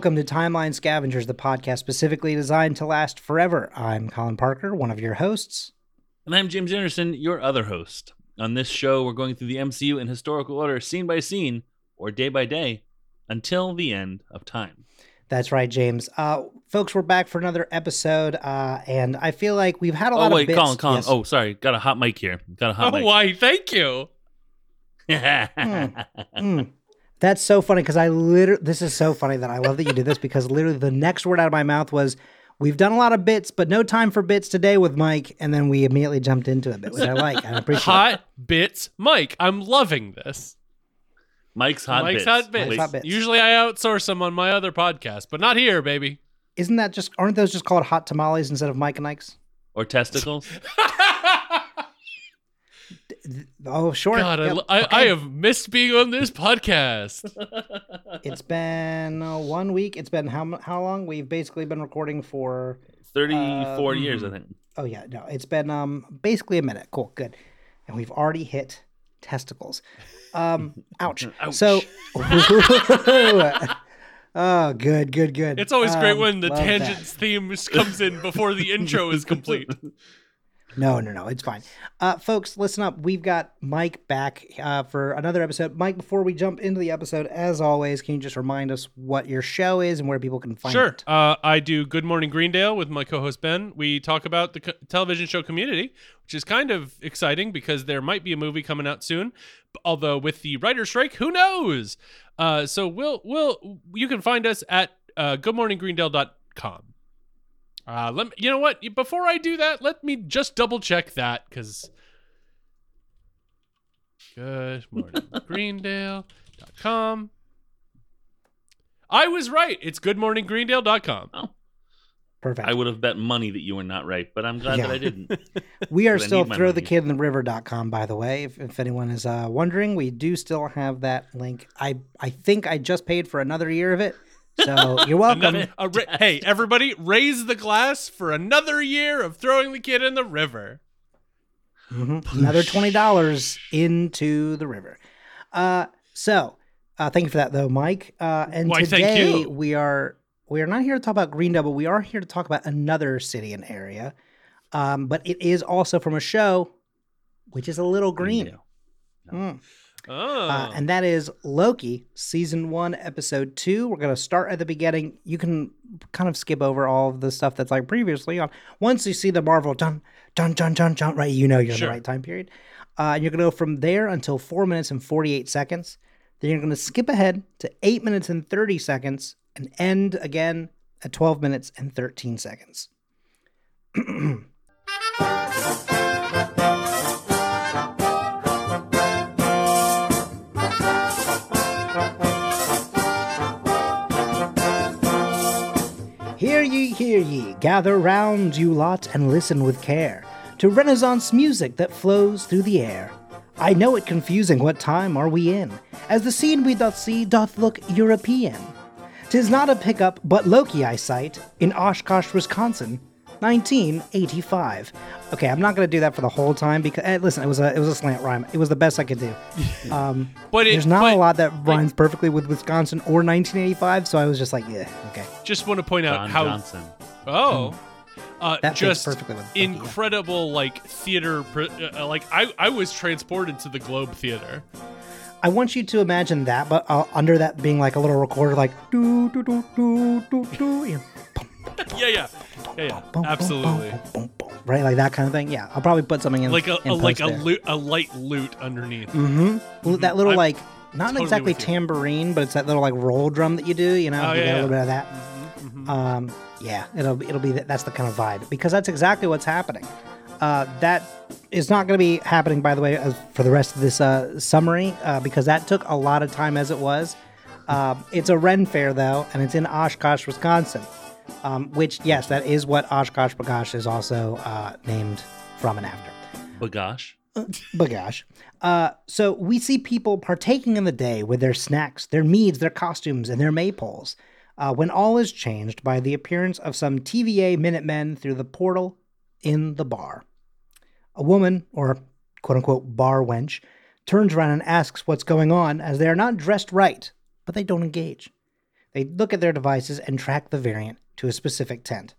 Welcome to Timeline Scavengers, the podcast specifically designed to last forever. I'm Colin Parker, one of your hosts. And I'm James Anderson, your other host. On this show, we're going through the MCU in historical order, scene by scene, or day by day, until the end of time. That's right, James. Uh, folks, we're back for another episode, uh, and I feel like we've had a lot oh, wait, of bits. Colin, Colin. Yes. Oh, sorry. Got a hot mic here. Got a hot mic. Oh, mic. why? Thank you. Mm. That's so funny because I literally, this is so funny that I love that you did this because literally the next word out of my mouth was, We've done a lot of bits, but no time for bits today with Mike. And then we immediately jumped into a bit, which I like. I appreciate it. Hot bits, Mike. I'm loving this. Mike's hot Mike's bits. hot bits. Mike's hot bits. Usually I outsource them on my other podcast, but not here, baby. Isn't that just, aren't those just called hot tamales instead of Mike and Ike's? Or testicles. Oh, sure. God, I, Yep. I, I have missed being on this podcast. It's been uh, one week. It's been how how long? We've basically been recording for. 34 Uh, years, I think. Oh yeah, no, it's been um basically a minute. Cool, good, and we've already hit testicles. Um, ouch. Ouch. So. oh, good, good, good. It's always great Um, when the love that. tangents theme comes in before the intro is complete. No, no, no, it's fine. Uh, folks, listen up. We've got Mike back uh, for another episode. Mike, before we jump into the episode, as always, can you just remind us what your show is and where people can find Sure. it? Uh, I do Good Morning Greendale with my co-host Ben. We talk about the co- television show Community, which is kind of exciting because there might be a movie coming out soon. Although with the writer's strike, who knows? Uh, so we'll we'll you can find us at uh, goodmorninggreendale.com. Uh, let me, you know what? Before I do that, let me just double check that because Good morning, Greendale.com. I was right. It's goodmorninggreendale.com. Perfect. I would have bet money that you were not right, but I'm glad Yeah. that I didn't. We are still need my throw the kid in the river.com, by the way. If, if anyone is uh, wondering, we do still have that link. I, I think I just paid for another year of it. So you're welcome. Another- ra- hey, everybody, raise the glass for another year of throwing the kid in the river. Mhm. Another $20 into the river. Uh, so uh, thank you for that, though, Mike. Uh, and Why, today we are we are not here to talk about Greendale, but we are here to talk about another city and area. Um, but it is also from a show, which is a little green. Greendale. Oh. Uh, and that is Loki, season one, episode two. We're going to start at the beginning. You can kind of skip over all of the stuff that's like previously on. Once you see the Marvel dun, dun, dun, dun, dun, right, you know you're in the right time period. Uh, and you're going to go from there until four minutes and 48 seconds. Then you're going to skip ahead to eight minutes and 30 seconds and end again at 12 minutes and 13 seconds. Hear ye, hear ye, gather round, you lot, and listen with care to Renaissance music that flows through the air. I know it confusing what time are we in, as the scene we doth see doth look European. Tis not a pickup, but Loki I cite in Oshkosh, Wisconsin, 1985. Okay, I'm not gonna do that for the whole time because eh, listen, it was a it was a slant rhyme. It was the best I could do. Um, but it, there's not but a lot that rhymes perfectly with Wisconsin or 1985, so I was just like, yeah, okay. Just want to point out Don how. Johnson. Oh. Uh, That fits just perfectly with Bucky, yeah. incredible, like theater. Uh, like I, I was transported to the Globe Theater. I want you to imagine that, but uh, under that being like a little recorder, like do do do do do do, you know, yeah, yeah, yeah, yeah. boom, Absolutely. boom, boom, right? Like that kind of thing. Yeah, I'll probably put something in Like a, in a like a loot, a light lute underneath. Mm-hmm. That little I'm like not totally exactly tambourine, but it's that little like roll drum that you do. You know, Oh, you yeah, got a little bit of that. Mhm. Um, yeah, it'll it'll be that's the kind of vibe because that's exactly what's happening. Uh, that is not going to be happening, by the way, as for the rest of this uh, summary uh, because that took a lot of time as it was. Um, it's a Ren fair though, and it's in Oshkosh, Wisconsin. Um, which yes, that is what Oshkosh B'gosh is also uh, named from and after. B'gosh. B'gosh. Uh, so we see people partaking in the day with their snacks, their meads, their costumes, and their maypoles. Uh, when all is changed by the appearance of some TVA Minutemen through the portal in the bar. A woman, or quote unquote bar wench, turns around and asks what's going on as they are not dressed right, but they don't engage. They look at their devices and track the variant to a specific tent.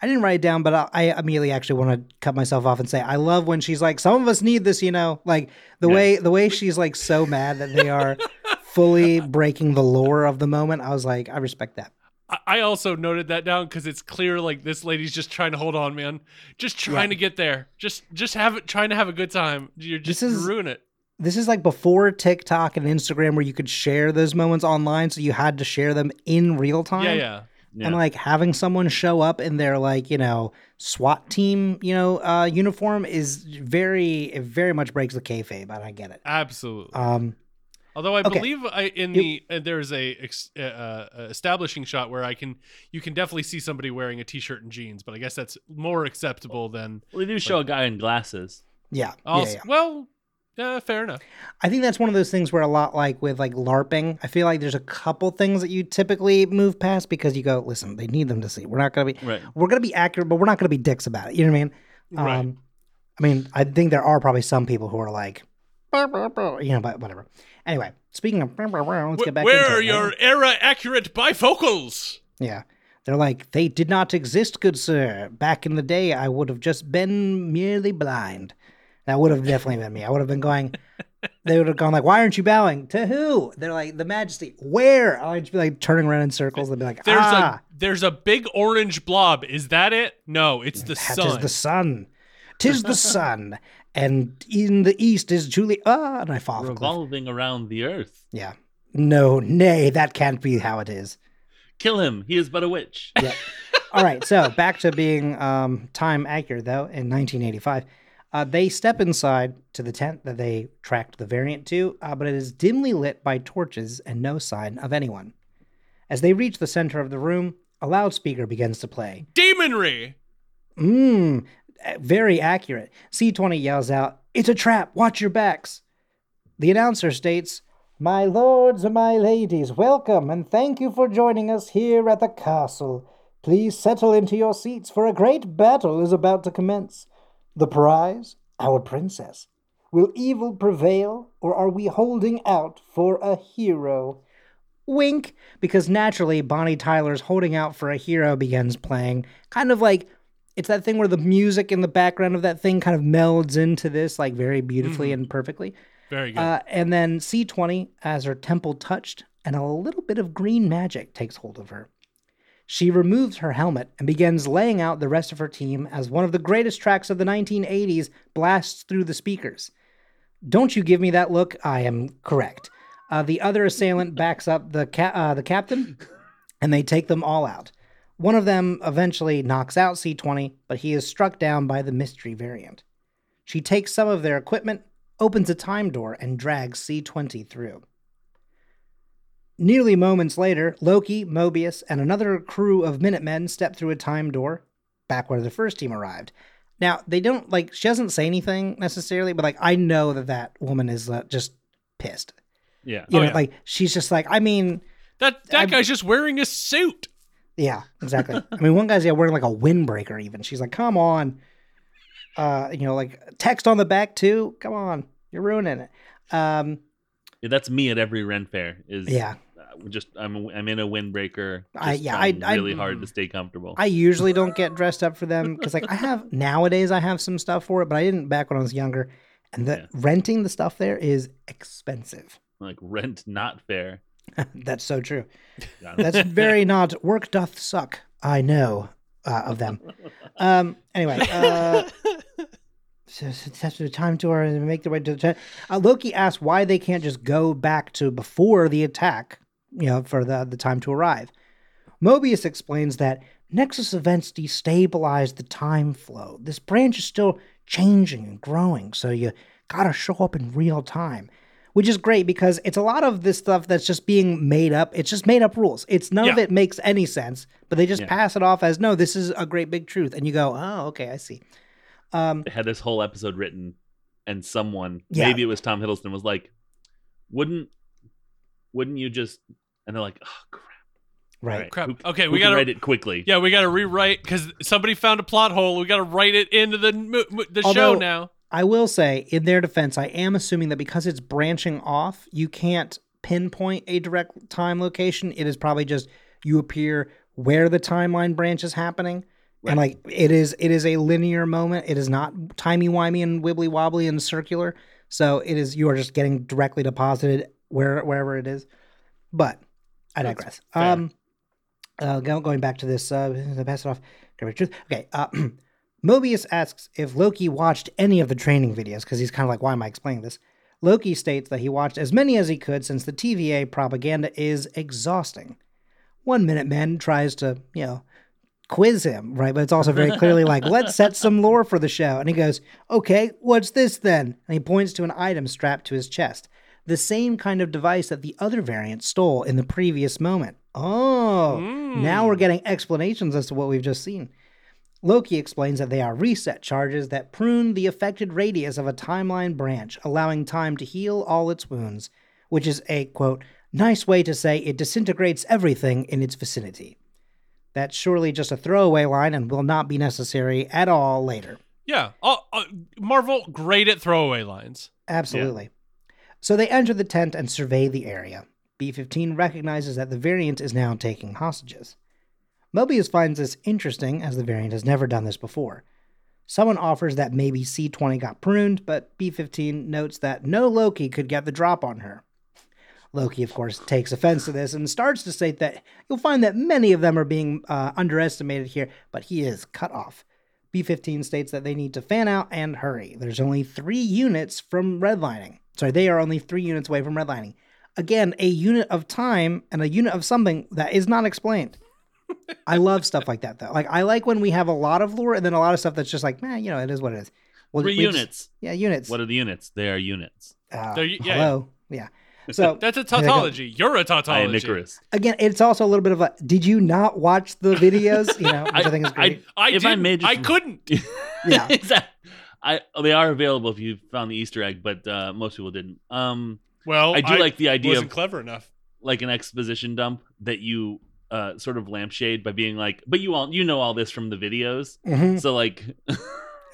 I didn't write it down, but I, I immediately actually want to cut myself off and say I love when she's like, "Some of us need this," you know, like the Yeah. way the way she's like so mad that they are fully breaking the lore of the moment. I was like, I respect that. I- I also noted that down because it's clear like this lady's just trying to hold on, man. Just trying Yeah. to get there. Just just have it trying to have a good time. You're just This is- ruin it. This is like before TikTok and Instagram, where you could share those moments online, so you had to share them in real time. Yeah, yeah. Yeah. and like having someone show up in their like you know SWAT team you know uh, uniform is very it very much breaks the kayfabe, but I get it. Absolutely. Um, Although I okay. believe I, in the uh, there's a ex, uh, uh, establishing shot where I can you can definitely see somebody wearing a t-shirt and jeans, but I guess that's more acceptable than well, they do show a guy in glasses. yeah, also. yeah, yeah. Well, yeah, fair enough. I think that's one of those things where a lot like with like LARPing, I feel like there's a couple things that you typically move past because you go, listen, they need them to see. We're not gonna be Right. we're gonna be accurate, but we're not gonna be dicks about it. You know what I mean? Right. Um, I mean, I think there are probably some people who are like, you know, but whatever. Anyway, speaking of, let's get back. Where into are your era accurate bifocals? Yeah. They're like, they did not exist, good sir. Back in the day, I would have just been merely blind. That would have definitely been me. I would have been going, they would have gone like, why aren't you bowing? To who? They're like, the majesty. Where? I'd be like turning around in circles. They'd be like, There's ah, a there's a big orange blob. Is that it? No, it's the that sun. is the sun. Tis the sun. And in the east is Julie. Ah, and I fall off cliff. Revolving around the earth. Yeah. No, nay, that can't be how it is. Kill him. He is but a witch. Yep. All right. So back to being um, time accurate, though, in 1985. Uh, they step inside to the tent that they tracked the variant to, uh, but it is dimly lit by torches and no sign of anyone. As they reach the center of the room, a loudspeaker begins to play. Demonry. Mmm, very accurate. C20 yells out, It's a trap! Watch your backs! The announcer states, My lords and my ladies, welcome and thank you for joining us here at the castle. Please settle into your seats, for a great battle is about to commence. The prize? Our princess. Will evil prevail, or are we holding out for a hero? Wink, because naturally Bonnie Tyler's Holding Out for a Hero begins playing, kind of like it's that thing where the music in the background of that thing kind of melds into this like very beautifully and perfectly. Very good. Uh, and then C20 as her temple touched, and a little bit of green magic takes hold of her. She removes her helmet and begins laying out the rest of her team as one of the greatest tracks of the 1980s blasts through the speakers. Don't you give me that look? I am correct. Uh, the other assailant backs up the ca- uh, the captain, and they take them all out. One of them eventually knocks out C20, but he is struck down by the mystery variant. She takes some of their equipment, opens a time door, and drags C20 through. Nearly moments later, Loki, Mobius, and another crew of Minutemen step through a time door, back where the first team arrived. Now, they don't, like, she doesn't say anything necessarily, but, like, I know that that woman is uh, just pissed. Yeah. You Oh, know, yeah. like, she's just like, I mean, that that I'm- guy's just wearing a suit. Yeah, exactly. I mean, one guy's yeah wearing like a windbreaker. Even she's like, "Come on," uh, you know, like text on the back too. Come on, you're ruining it. Um, Yeah, That's me at every Ren fair. Is yeah, uh, just I'm I'm in a windbreaker. I- yeah, trying I- I- really hard to stay comfortable. I usually don't get dressed up for them because like I have nowadays I have some stuff for it, but I didn't back when I was younger. And the Yeah. renting the stuff there is expensive. like rent not fair. That's so true. That's very not work doth suck. I know uh, of them. Um. Anyway. Uh, So so it's after the time tour and make their way to the tent. Uh, Loki asks why they can't just go back to before the attack, you know, for the, the time to arrive. Mobius explains that Nexus events destabilize the time flow. This branch is still changing and growing, so you gotta show up in real time. Which is great because it's a lot of this stuff that's just being made up. It's just made up rules. It's none of it makes any sense, but they just Yeah. pass it off as no, this is a great big truth. And you go, oh, okay, I see. Um, They had this whole episode written, and someone Yeah. maybe it was Tom Hiddleston was like, "Wouldn't wouldn't you just?" And they're like, "Oh crap! right. All right, Crap. who- Okay, who we gotta write it quickly." Yeah, we got to rewrite because somebody found a plot hole. We got to write it into the mo- mo- the show now. I will say, in their defense, I am assuming that because it's branching off, you can't pinpoint a direct time location. It is probably just you appear where the timeline branch is happening. And like it is it is a linear moment. It is not timey wimey and wibbly wobbly and circular. So it is you are just getting directly deposited where wherever it is. But I digress. Um uh, go, going back to this, uh, pass it off. Truth. Okay. Uh, Mobius asks if Loki watched any of the training videos because he's kind of like, why am I explaining this? Loki states that he watched as many as he could since the TVA propaganda is exhausting. One Minute Man tries to, you know, quiz him, right? But it's also very clearly like, let's set some lore for the show. And he goes, okay, what's this then? And he points to an item strapped to his chest. The same kind of device that the other variant stole in the previous moment. Oh, now we're hmm. getting explanations as to what we've just seen. Loki explains that they are reset charges that prune the affected radius of a timeline branch, allowing time to heal all its wounds, which is a, quote, nice way to say it disintegrates everything in its vicinity. That's surely just a throwaway line and will not be necessary at all later. Yeah. Oh, uh, Marvel, great at throwaway lines. Absolutely. So they enter the tent and survey the area. B 15 recognizes that the variant is now taking hostages. Mobius finds this interesting, as the variant has never done this before. Someone offers that maybe C 20 got pruned, but B 15 notes that no Loki could get the drop on her. Loki, of course, takes offense to this and starts to state that you'll find that many of them are being uh, underestimated here, but he is cut off. B 15 states that they need to fan out and hurry. There's only three units from redlining. Sorry, they are only three units away from redlining. Again, a unit of time and a unit of something that is not explained. I love stuff like that, though. Like, I like when we have a lot of lore and then a lot of stuff that's just like, man, you know, it is what it is. Well, Three we just- units. yeah, units. What are the units? They are units. Uh, They're- yeah, hello. Yeah. So That's a There you go. tautology. You're a I am tautology. Icarus. again, it's also a little bit of a. Did you not watch the videos? You know, which I, think is great. I If I didn't. made I couldn't. Yeah. exactly. I they are available if you found the Easter egg, but uh, most people didn't. Um, Well, I do like the idea wasn't of clever enough. like an exposition dump that you uh, sort of lampshade by being like, but you all you know all this from the videos, Mhm. so like,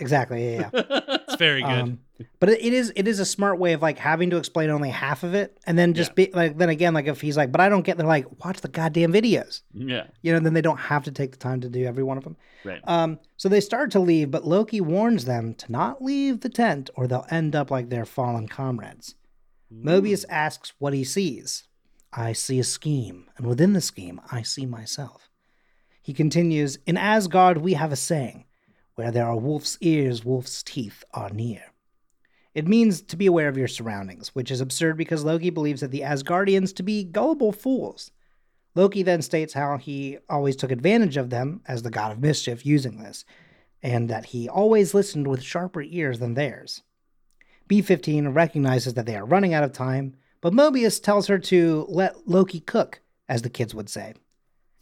Exactly. Yeah. yeah. It's very good. Um, but it, is it is a smart way of like having to explain only half of it, and then just Yeah. be like then again like if he's like, but I don't get. They're like, watch the goddamn videos. yeah, You know, then they don't have to take the time to do every one of them. right. Um, so they start to leave, but Loki warns them to not leave the tent, or they'll end up like their fallen comrades. Mobius asks what he sees. I see a scheme, and within the scheme, I see myself. He continues In Asgard, we have a saying where there are wolf's ears, wolf's teeth are near. It means to be aware of your surroundings, which is absurd because Loki believes that the Asgardians to be gullible fools. Loki then states how he always took advantage of them as the god of mischief using this, and that he always listened with sharper ears than theirs. B 15 recognizes that they are running out of time, but Mobius tells her to let Loki cook, as the kids would say.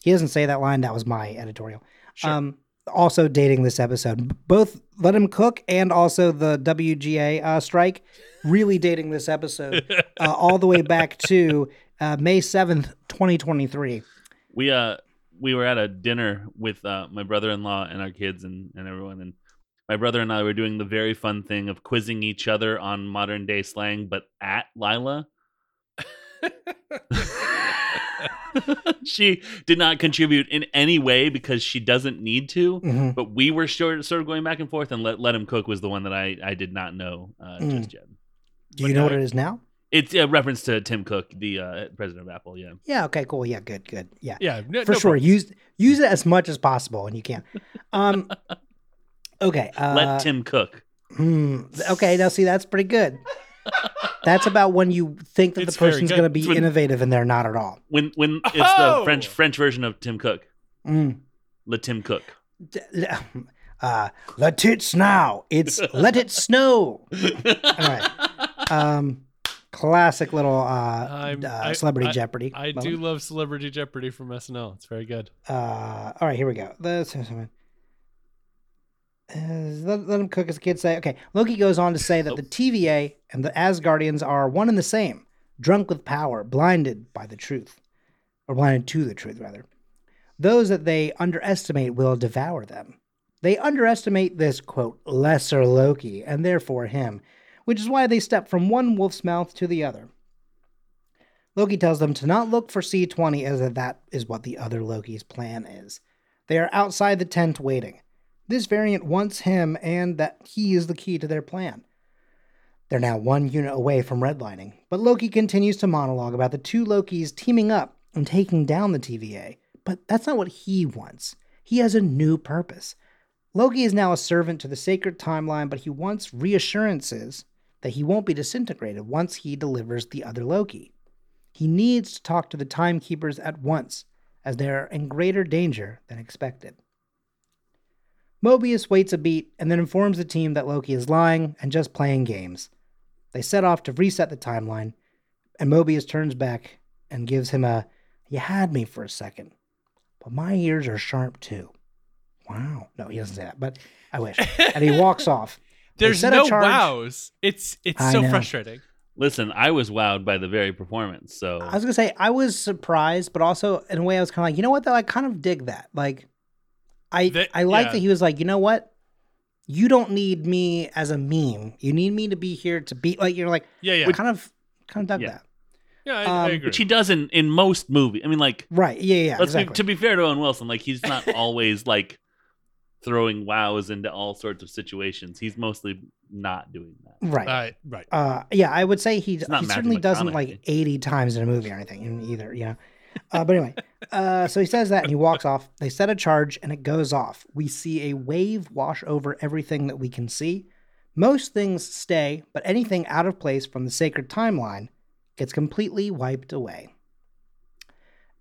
He doesn't say that line, that was my editorial. Sure. Um, also dating this episode. Both Let Him Cook and also the WGA uh, strike really dating this episode uh, all the way back to uh, May 7th, 2023. we uh we were at a dinner with uh my brother-in-law and our kids and and everyone and my brother and I were doing the very fun thing of quizzing each other on modern day slang but at Lila she did not contribute in any way because she doesn't need to Mhm. but we were sort sort of going back and forth and let let him cook was the one that I I did not know uh, Mm. just yet Do But you know now- what it is now? it's a reference to Tim Cook the uh, president of Apple yeah Yeah, okay, cool. Yeah, good, good. Yeah. yeah, no, for no sure. problem. Use use it as much as possible and you can. Um, okay. Uh, let Tim cook hmm, okay, now see that's pretty good. That's about when you think that It's the very person's good. going to be It's when- innovative and they're not at all. when when it's Oh! the French French version of Tim Cook Mm. let Tim cook D- Uh, let it snow. It's let it snow. All right. Um, classic little uh, I'm- uh I- celebrity I- Jeopardy. I moment. do love Celebrity Jeopardy from SNL. It's very good. Uh, all right, here we go. Let's, let, let him cook, as the kids say. Okay, Loki goes on to say that the TVA and the Asgardians are one and the same, drunk with power, blinded by the truth, or blinded to the truth, rather. Those that they underestimate will devour them. They underestimate this, quote, lesser Loki, and therefore him, which is why they step from one wolf's mouth to the other. Loki tells them to not look for C20 as that is what the other Loki's plan is. They are outside the tent waiting. This variant wants him and that he is the key to their plan. They're now one unit away from redlining, but Loki continues to monologue about the two Lokis teaming up and taking down the TVA. But that's not what he wants. He has a new purpose. Loki is now a servant to the sacred timeline, but he wants reassurances that he won't be disintegrated once he delivers the other Loki. He needs to talk to the timekeepers at once, as they are in greater danger than expected. Mobius waits a beat and then informs the team that Loki is lying and just playing games. They set off to reset the timeline, and Mobius turns back and gives him a You had me for a second, but my ears are sharp too. Wow. No, he doesn't say that, but I wish. and he walks off. There's no charge- wows. It's it's I so know. frustrating. Listen, I was wowed by the very performance. So I was gonna say I was surprised, but also in a way I was kind of like, you know what though, I kind of dig that. Like, I That- I like yeah. that he was like, you know what, you don't need me as a meme. You need me to be here to be like you're like, Yeah, yeah, I kind of kind of dug Yeah. that. yeah. I, um, I agree. which he does in, in most movies. I mean, like Right? Yeah, yeah. let's exactly. be, to be fair to Owen Wilson, like he's not always like throwing wows into all sorts of situations. He's mostly not doing that. right. right, right. uh, yeah, I would say he, he certainly doesn't like 80 times in a movie or anything either, you know. Uh, but anyway, uh, so he says that and he walks off. They set a charge and it goes off. We see a wave wash over everything that we can see. Most things stay, but anything out of place from the sacred timeline gets completely wiped away.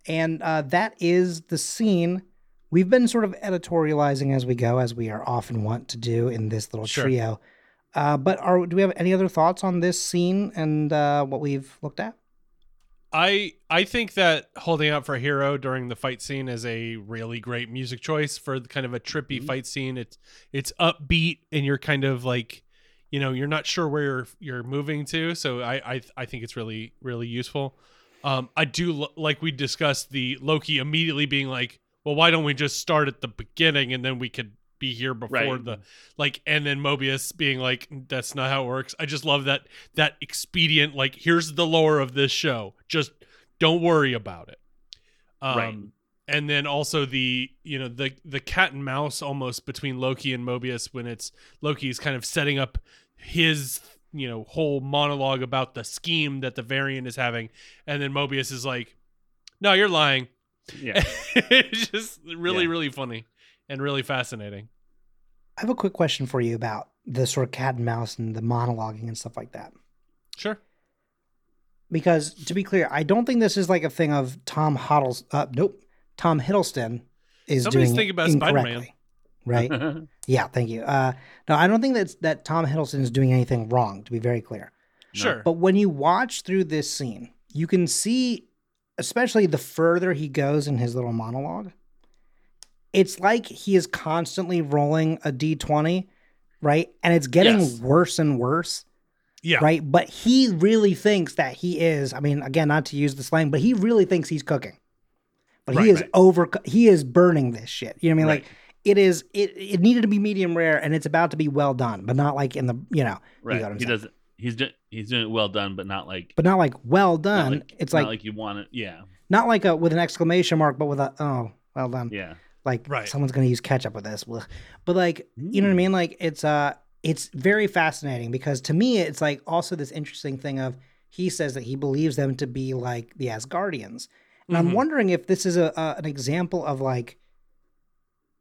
And uh, that is the scene. We've been sort of editorializing as we go, as we are often wont to do in this little Sure. trio. Uh, but are do we have any other thoughts on this scene and uh, what we've looked at? I I think that holding out for a hero during the fight scene is a really great music choice for the kind of a trippy Mhm. fight scene. It's it's upbeat and you're kind of like, you know, you're not sure where you're you're moving to. So I I I think it's really really useful. Um, I do lo- like we discussed the Loki immediately being like, well, why don't we just start at the beginning and then we could be here before Right. the like and then Mobius being like that's not how it works. I just love that that expedient like here's the lore of this show. Just don't worry about it. Um Right. and then also the you know the the cat and mouse almost between Loki and Mobius when it's Loki's kind of setting up his you know whole monologue about the scheme that the variant is having and then Mobius is like no you're lying Yeah. it's just really Yeah. really funny and really fascinating I have a quick question for you about the sort of cat and mouse and the monologuing and stuff like that. sure Because to be clear, I don't think this is like a thing of Tom Hoddles. Uh, nope, Tom Hiddleston is Somebody's doing thinking about it Spider-Man. right? yeah, thank you. Uh, no, I don't think that's that Tom Hiddleston is doing anything wrong. To be very clear, sure but when you watch through this scene, you can see, especially the further he goes in his little monologue, it's like he is constantly rolling a d20, right? And it's getting Yes. worse and worse, yeah right? But he really thinks that he is, I mean, again, not to use the slang, but he really thinks he's cooking. But Right, he is right. over, he is burning this shit. You know what I mean? Right. Like, it is, it, it needed to be medium rare and it's about to be well done, but not like in the, you know, right. what I'm he doesn't. He's doing. He's doing it well done, but not like. but not like well done. like it's not like, like you want it. Yeah. not like a with an exclamation mark, but with a oh, well done. Yeah. Like Right. someone's gonna use ketchup with this. But like you know what I mean? Like it's uh it's very fascinating because to me it's like also this interesting thing of he says that he believes them to be like the Asgardians. And I'm Mhm. wondering if this is a, a an example of like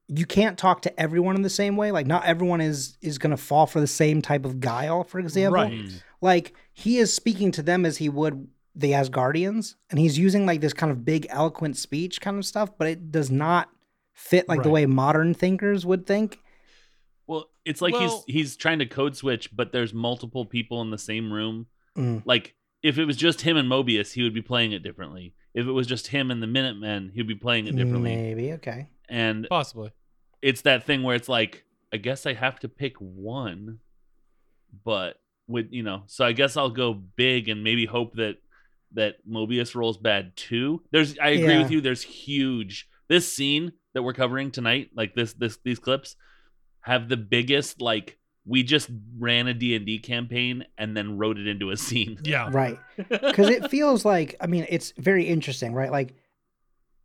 you can't talk to everyone in the same way. Like not everyone is is gonna fall for the same type of guile, for example Right. Mm. like he is speaking to them as he would the Asgardians, and he's using like this kind of big eloquent speech kind of stuff, but it does not fit like the way modern thinkers would think. Well, it's like Well- he's he's trying to code switch, but there's multiple people in the same room. Mm. Like if it was just him and Mobius, he would be playing it differently. If it was just him and the Minutemen, he'd be playing it differently. Maybe okay. And possibly it's that thing where it's like, I guess I have to pick one, but with you know, so I guess I'll go big and maybe hope that that Mobius rolls bad too. There's, I agree Yeah. with you. There's huge. This scene that we're covering tonight, like this, this, these clips, have the biggest like we just ran a D&D campaign and then wrote it into a scene. Yeah. Right. Because it feels like, I mean, it's very interesting, right? Like,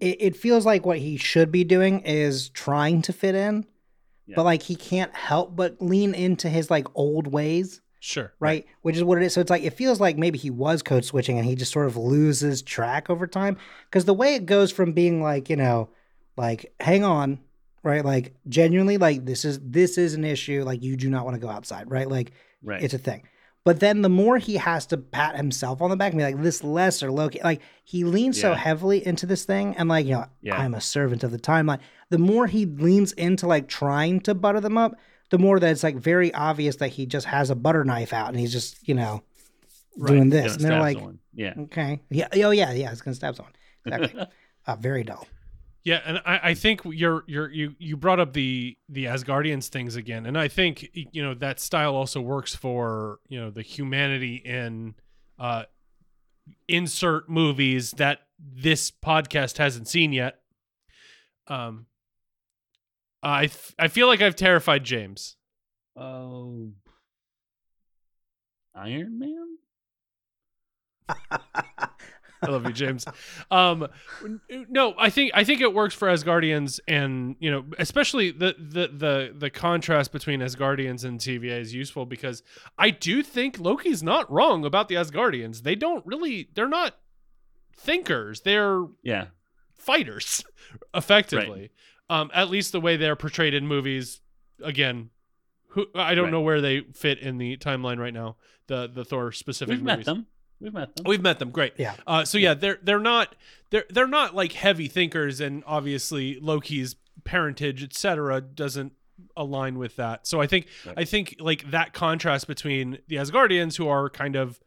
it, it feels like what he should be doing is trying to fit in, Yeah. but like he can't help but lean into his like old ways, Sure. right? Which is what it is. So it's like, it feels like maybe he was code switching and he just sort of loses track over time. Because the way it goes from being like, you know, like, hang on, right? Like, genuinely, like, this is, this is an issue. Like, you do not want to go outside, right? Like, Right. it's a thing. But then the more he has to pat himself on the back and be like, this lesser Loki, like he leans so heavily into this thing and like, you know, Yeah. I'm a servant of the timeline. The more he leans into like trying to butter them up, the more that it's like very obvious that he just has a butter knife out and he's just, you know, doing this. And they're like, someone. yeah. okay. Yeah. Oh, yeah. Yeah. It's going to stab someone. Exactly. uh, very dull. Yeah, and I, I think you're you're you you brought up the the Asgardians things again, and I think you know that style also works for you know the humanity in uh insert movies that this podcast hasn't seen yet. Um, I f- I feel like I've terrified James. Oh. Iron Man? I love you, James. Um, no, I think I think it works for Asgardians, and you know, especially the the the the contrast between Asgardians and TVA is useful because I do think Loki's not wrong about the Asgardians. They don't really, they're not thinkers. They're Yeah. fighters, effectively. Um, at least the way they're portrayed in movies. Again, who I don't Right. know where they fit in the timeline right now. The the Thor specific We've movies. met them. We've met them. We've met them. Great. Yeah. Uh, so yeah, they're they're not they're they're not like heavy thinkers, and obviously Loki's parentage, etc., doesn't align with that. So I think Right. I think like that contrast between the Asgardians, who are kind of,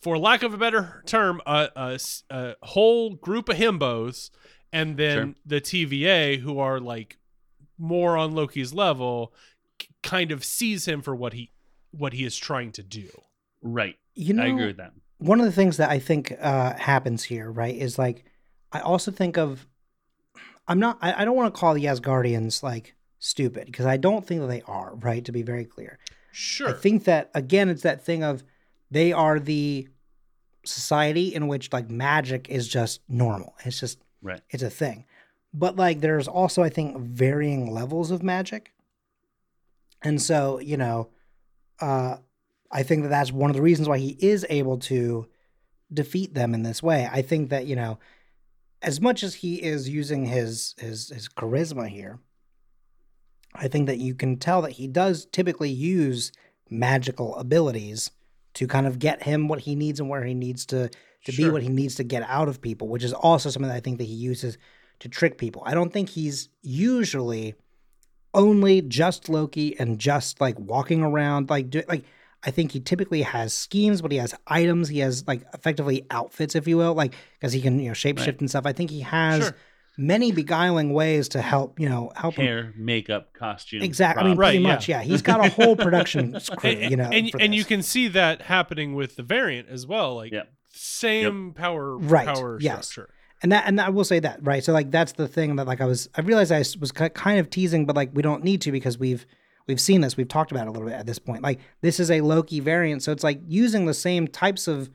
for lack of a better term, a a whole group of himbos, and then Sure. the TVA, who are like more on Loki's level, k- kind of sees him for what he what he is trying to do. Right. You know, I agree with that. one of the things that I think uh, happens here, right, is like I also think of I'm not I, I don't want to call the Asgardians like stupid because I don't think that they are, right, to be very clear. Sure. I think that again it's that thing of they are the society in which like magic is just normal. It's just Right. it's a thing. But like there's also I think varying levels of magic. And so, you know, uh I think that that's one of the reasons why he is able to defeat them in this way. I think that, you know, as much as he is using his his his charisma here, I think that you can tell that he does typically use magical abilities to kind of get him what he needs and where he needs to to be what he needs to get out of people, which is also something that I think that he uses to trick people. I don't think he's usually only just Loki and just like walking around like do, like I think he typically has schemes, but he has items. He has like effectively outfits, if you will, like because he can you know shapeshift Right. and stuff. I think he has Sure. many beguiling ways to help you know help him Hair, makeup, costume. Exactly. I mean. Right, pretty yeah. much. Yeah. He's got a whole production crew. and, You know, and, and you can see that happening with the variant as well like Yep. same power Right, power yes. structure and that and I will say that right. So like that's the thing that like I was I realized I was kind of teasing, but like we don't need to because we've we've seen this. We've talked about it a little bit at this point. Like this is a Loki variant, so it's like using the same types of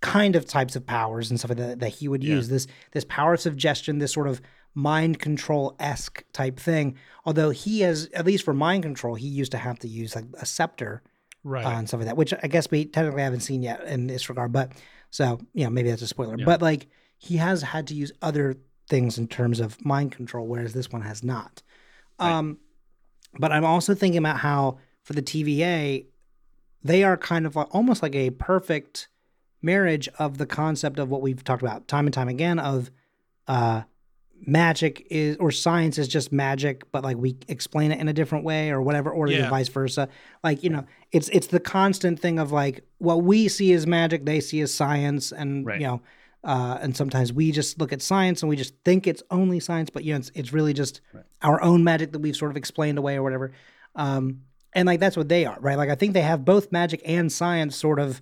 kind of types of powers and stuff like that that he would Yeah. use. This this power of suggestion, this sort of mind control esque type thing. Although he has, at least for mind control, he used to have to use like a scepter right uh, and stuff like that, which I guess we technically haven't seen yet in this regard. But so, you know, maybe that's a spoiler. Yeah. But like he has had to use other things in terms of mind control, whereas this one has not. Right. Um, but I'm also thinking about how for the TVA, they are kind of like, almost like a perfect marriage of the concept of what we've talked about time and time again of uh magic is or science is just magic but like we explain it in a different way or whatever or Yeah. vice versa like you know it's it's the constant thing of like what we see as magic they see as science and Right. you know uh, and sometimes we just look at science and we just think it's only science but you know it's, it's really just Right. our own magic that we've sort of explained away or whatever um and like that's what they are right like i think they have both magic and science sort of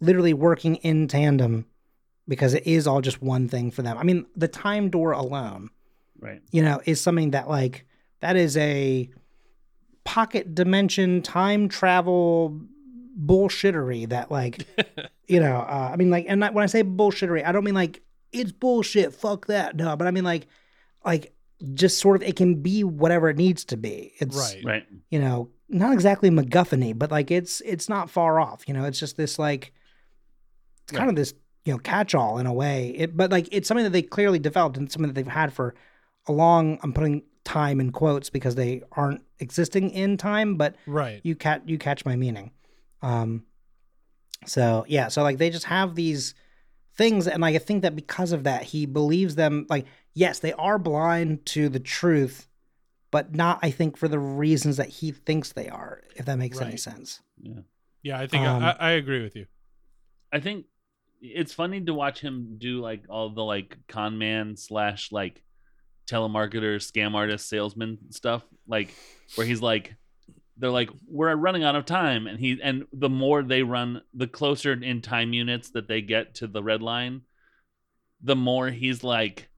literally working in tandem because it is all just one thing for them i mean the time door alone Right. you know, is something that like that is a pocket dimension time travel bullshittery that like you know uh, i mean like and when i say bullshittery i don't mean like it's bullshit fuck that no but i mean like like just sort of it can be whatever it needs to be it's Right. Right. you know not exactly MacGuffin-y, but like it's it's not far off you know it's just this like it's kind Right. of this you know catch-all in a way it but like it's something that they clearly developed and something that they've had for a long i'm putting time in quotes because they aren't existing in time but Right. you catch you catch my meaning um so yeah so like they just have these things and like i think that because of that he believes them like yes they are blind to the truth but not i think for the reasons that he thinks they are if that makes any sense. Yeah, Yeah, I think Um, I, I agree with you. I think it's funny to watch him do like all the like con man slash like telemarketer, scam artist, salesman stuff, like where he's like, they're like, we're running out of time, and he and the more they run, the closer in time units that they get to the red line, the more he's like,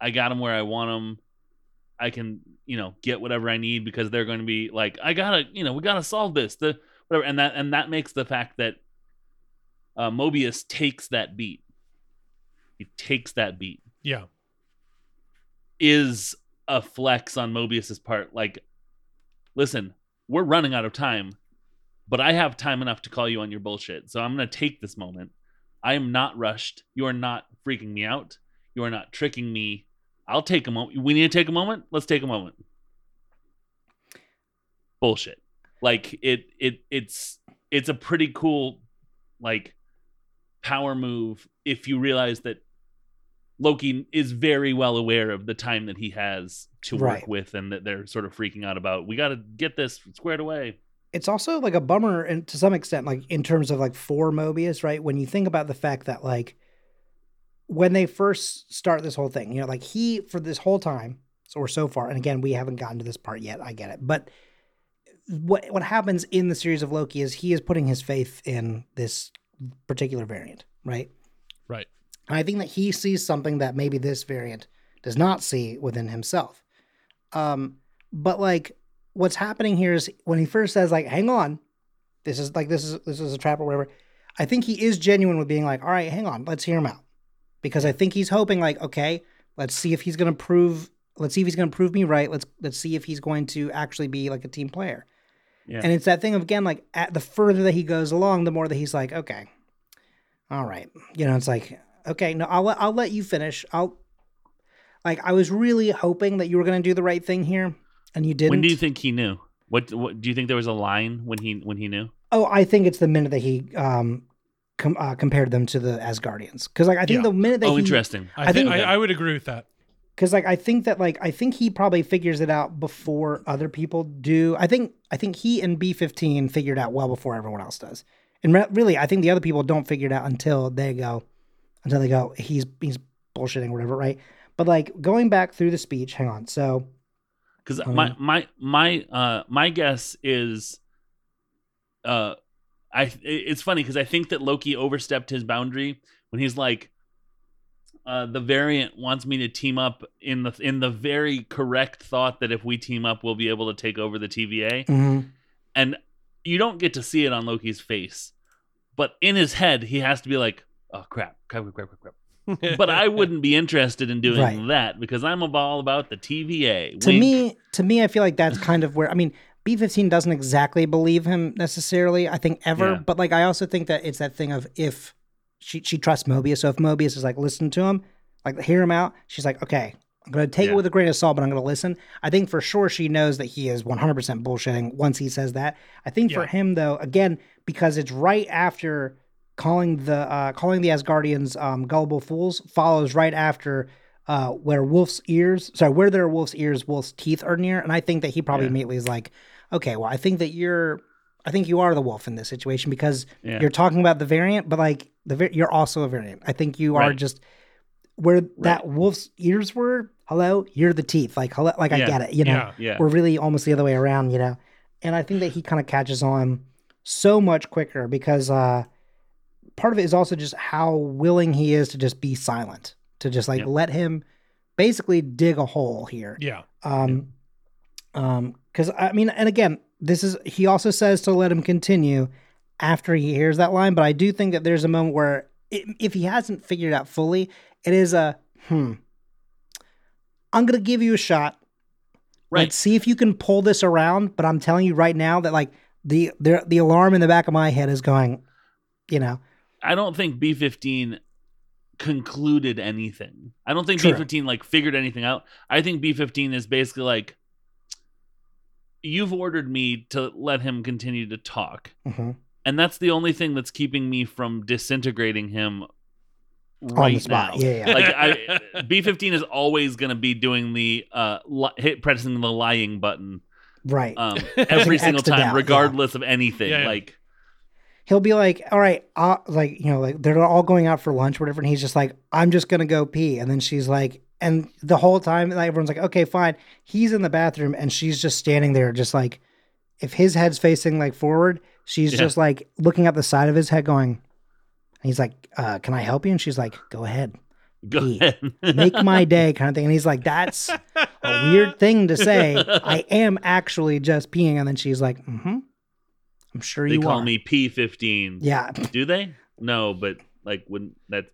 I got him where I want him. I can, you know, get whatever I need because they're going to be like, I gotta, you know, we gotta solve this. The whatever, and that and that makes the fact that uh, Mobius takes that beat. He takes that beat Yeah. is a flex on Mobius's part. Like, listen, we're running out of time, but I have time enough to call you on your bullshit. So I'm gonna take this moment. I am not rushed. You are not freaking me out. You are not tricking me. I'll take a moment. We need to take a moment. Let's take a moment. Bullshit. Like it. It. It's. It's a pretty cool, like, power move if you realize that Loki is very well aware of the time that he has to work Right. with and that they're sort of freaking out about. We got to get this squared away. it's also like a bummer and to some extent like in terms of like for mobius right when you think about the fact that like when they first start this whole thing you know like he for this whole time or so far and again we haven't gotten to this part yet i get it but what what happens in the series of loki is he is putting his faith in this particular variant right Right. And i think that he sees something that maybe this variant does not see within himself. Um but like what's happening here is when he first says like hang on this is like this is this is a trap or whatever i think he is genuine with being like all right hang on let's hear him out. Because i think he's hoping like okay let's see if he's to prove let's see if he's to prove me right. Let's let's see if he's going to actually be like a team player. Yeah. and it's that thing of again like at the further that he goes along the more that he's like okay all right. You know it's like okay no i'll let, i'll let you finish i'll like i was really hoping that you were going to do the right thing here and you didn't when do you think he knew? What, what do you think there was a line when he when he knew? Oh, I think it's the minute that he um com- uh, compared them to the Asgardians because like I think Yeah. the minute that Oh, he interesting. I, I think think- I, I would agree with that. because like I think that like I think he probably figures it out before other people do. I think I think he and B fifteen figured out well before everyone else does. And re- really, I think the other people don't figure it out until they go until they go he's he's bullshitting or whatever, right? But like going back through the speech, hang on. So because Um, my my my uh my guess is uh i it's funny because i think that loki overstepped his boundary when he's like uh the variant wants me to team up in the in the very correct thought that if we team up we'll be able to take over the tva mhm. and you don't get to see it on loki's face but in his head he has to be like oh crap crap crap crap crap but i wouldn't be interested in doing Right. that because i'm all about the tva to Wink. me to me i feel like that's kind of where i mean b15 doesn't exactly believe him necessarily i think ever Yeah. but like i also think that it's that thing of if she she trusts mobius so if mobius is like listen to him like hear him out she's like okay i'm gonna take Yeah. it with a grain of salt but i'm gonna listen i think for sure she knows that he is 100% bullshitting once he says that i think for him though again because it's right after calling the uh calling the asgardians um gullible fools follows right after uh, where wolf's ears, sorry, where there are wolf's ears, wolf's teeth are near. And I think that he probably Yeah. immediately is like, okay, well, I think that you're, I think you are the wolf in this situation because Yeah. you're talking about the variant, but like the you're also a variant. I think you are Right. just where that wolf's ears were. Hello, you're the teeth. Like, hello, like I get it. You know, Yeah. yeah we're really almost the other way around. You know, and I think that he kind of catches on so much quicker because uh, part of it is also just how willing he is to just be silent, to just like let him basically dig a hole here. yeah. Um, Um, because I mean, and again, this is he also says to let him continue after he hears that line, but I do think that there's a moment where i if he hasn't figured it out fully, it is a hmm. I'm gonna give you a shot. Right. Let's see if you can pull this around. But I'm telling you right now that like the the the alarm in the back of my head is going, you know, I don't think B fifteen concluded anything. I don't think B fifteen like figured anything out. I think B fifteen is basically like you've ordered me to let him continue to talk. mhm. And that's the only thing that's keeping me from disintegrating him right on the spot. now. Yeah, yeah. Like I B fifteen is always gonna be doing the uh li- hit pressing the lying button right. um every single to time, doubt, yeah. regardless of anything. Yeah, yeah. Like he'll be like, "All right, uh, like you know, like they're all going out for lunch, whatever." And he's just like, "I'm just gonna go pee," and then she's like, and the whole time, like everyone's like, "Okay, fine." He's in the bathroom, and she's just standing there, just like, if his head's facing like forward, she's Yeah. just like looking at the side of his head, going. And he's like, uh, "Can I help you?" And she's like, "Go ahead, go Pee. ahead. make my day," kind of thing. And he's like, "That's a weird thing to say. I am actually just peeing." And then she's like, "Mm-hmm, I'm sure they you call are." me P fifteen. yeah, Do they? No, but like when that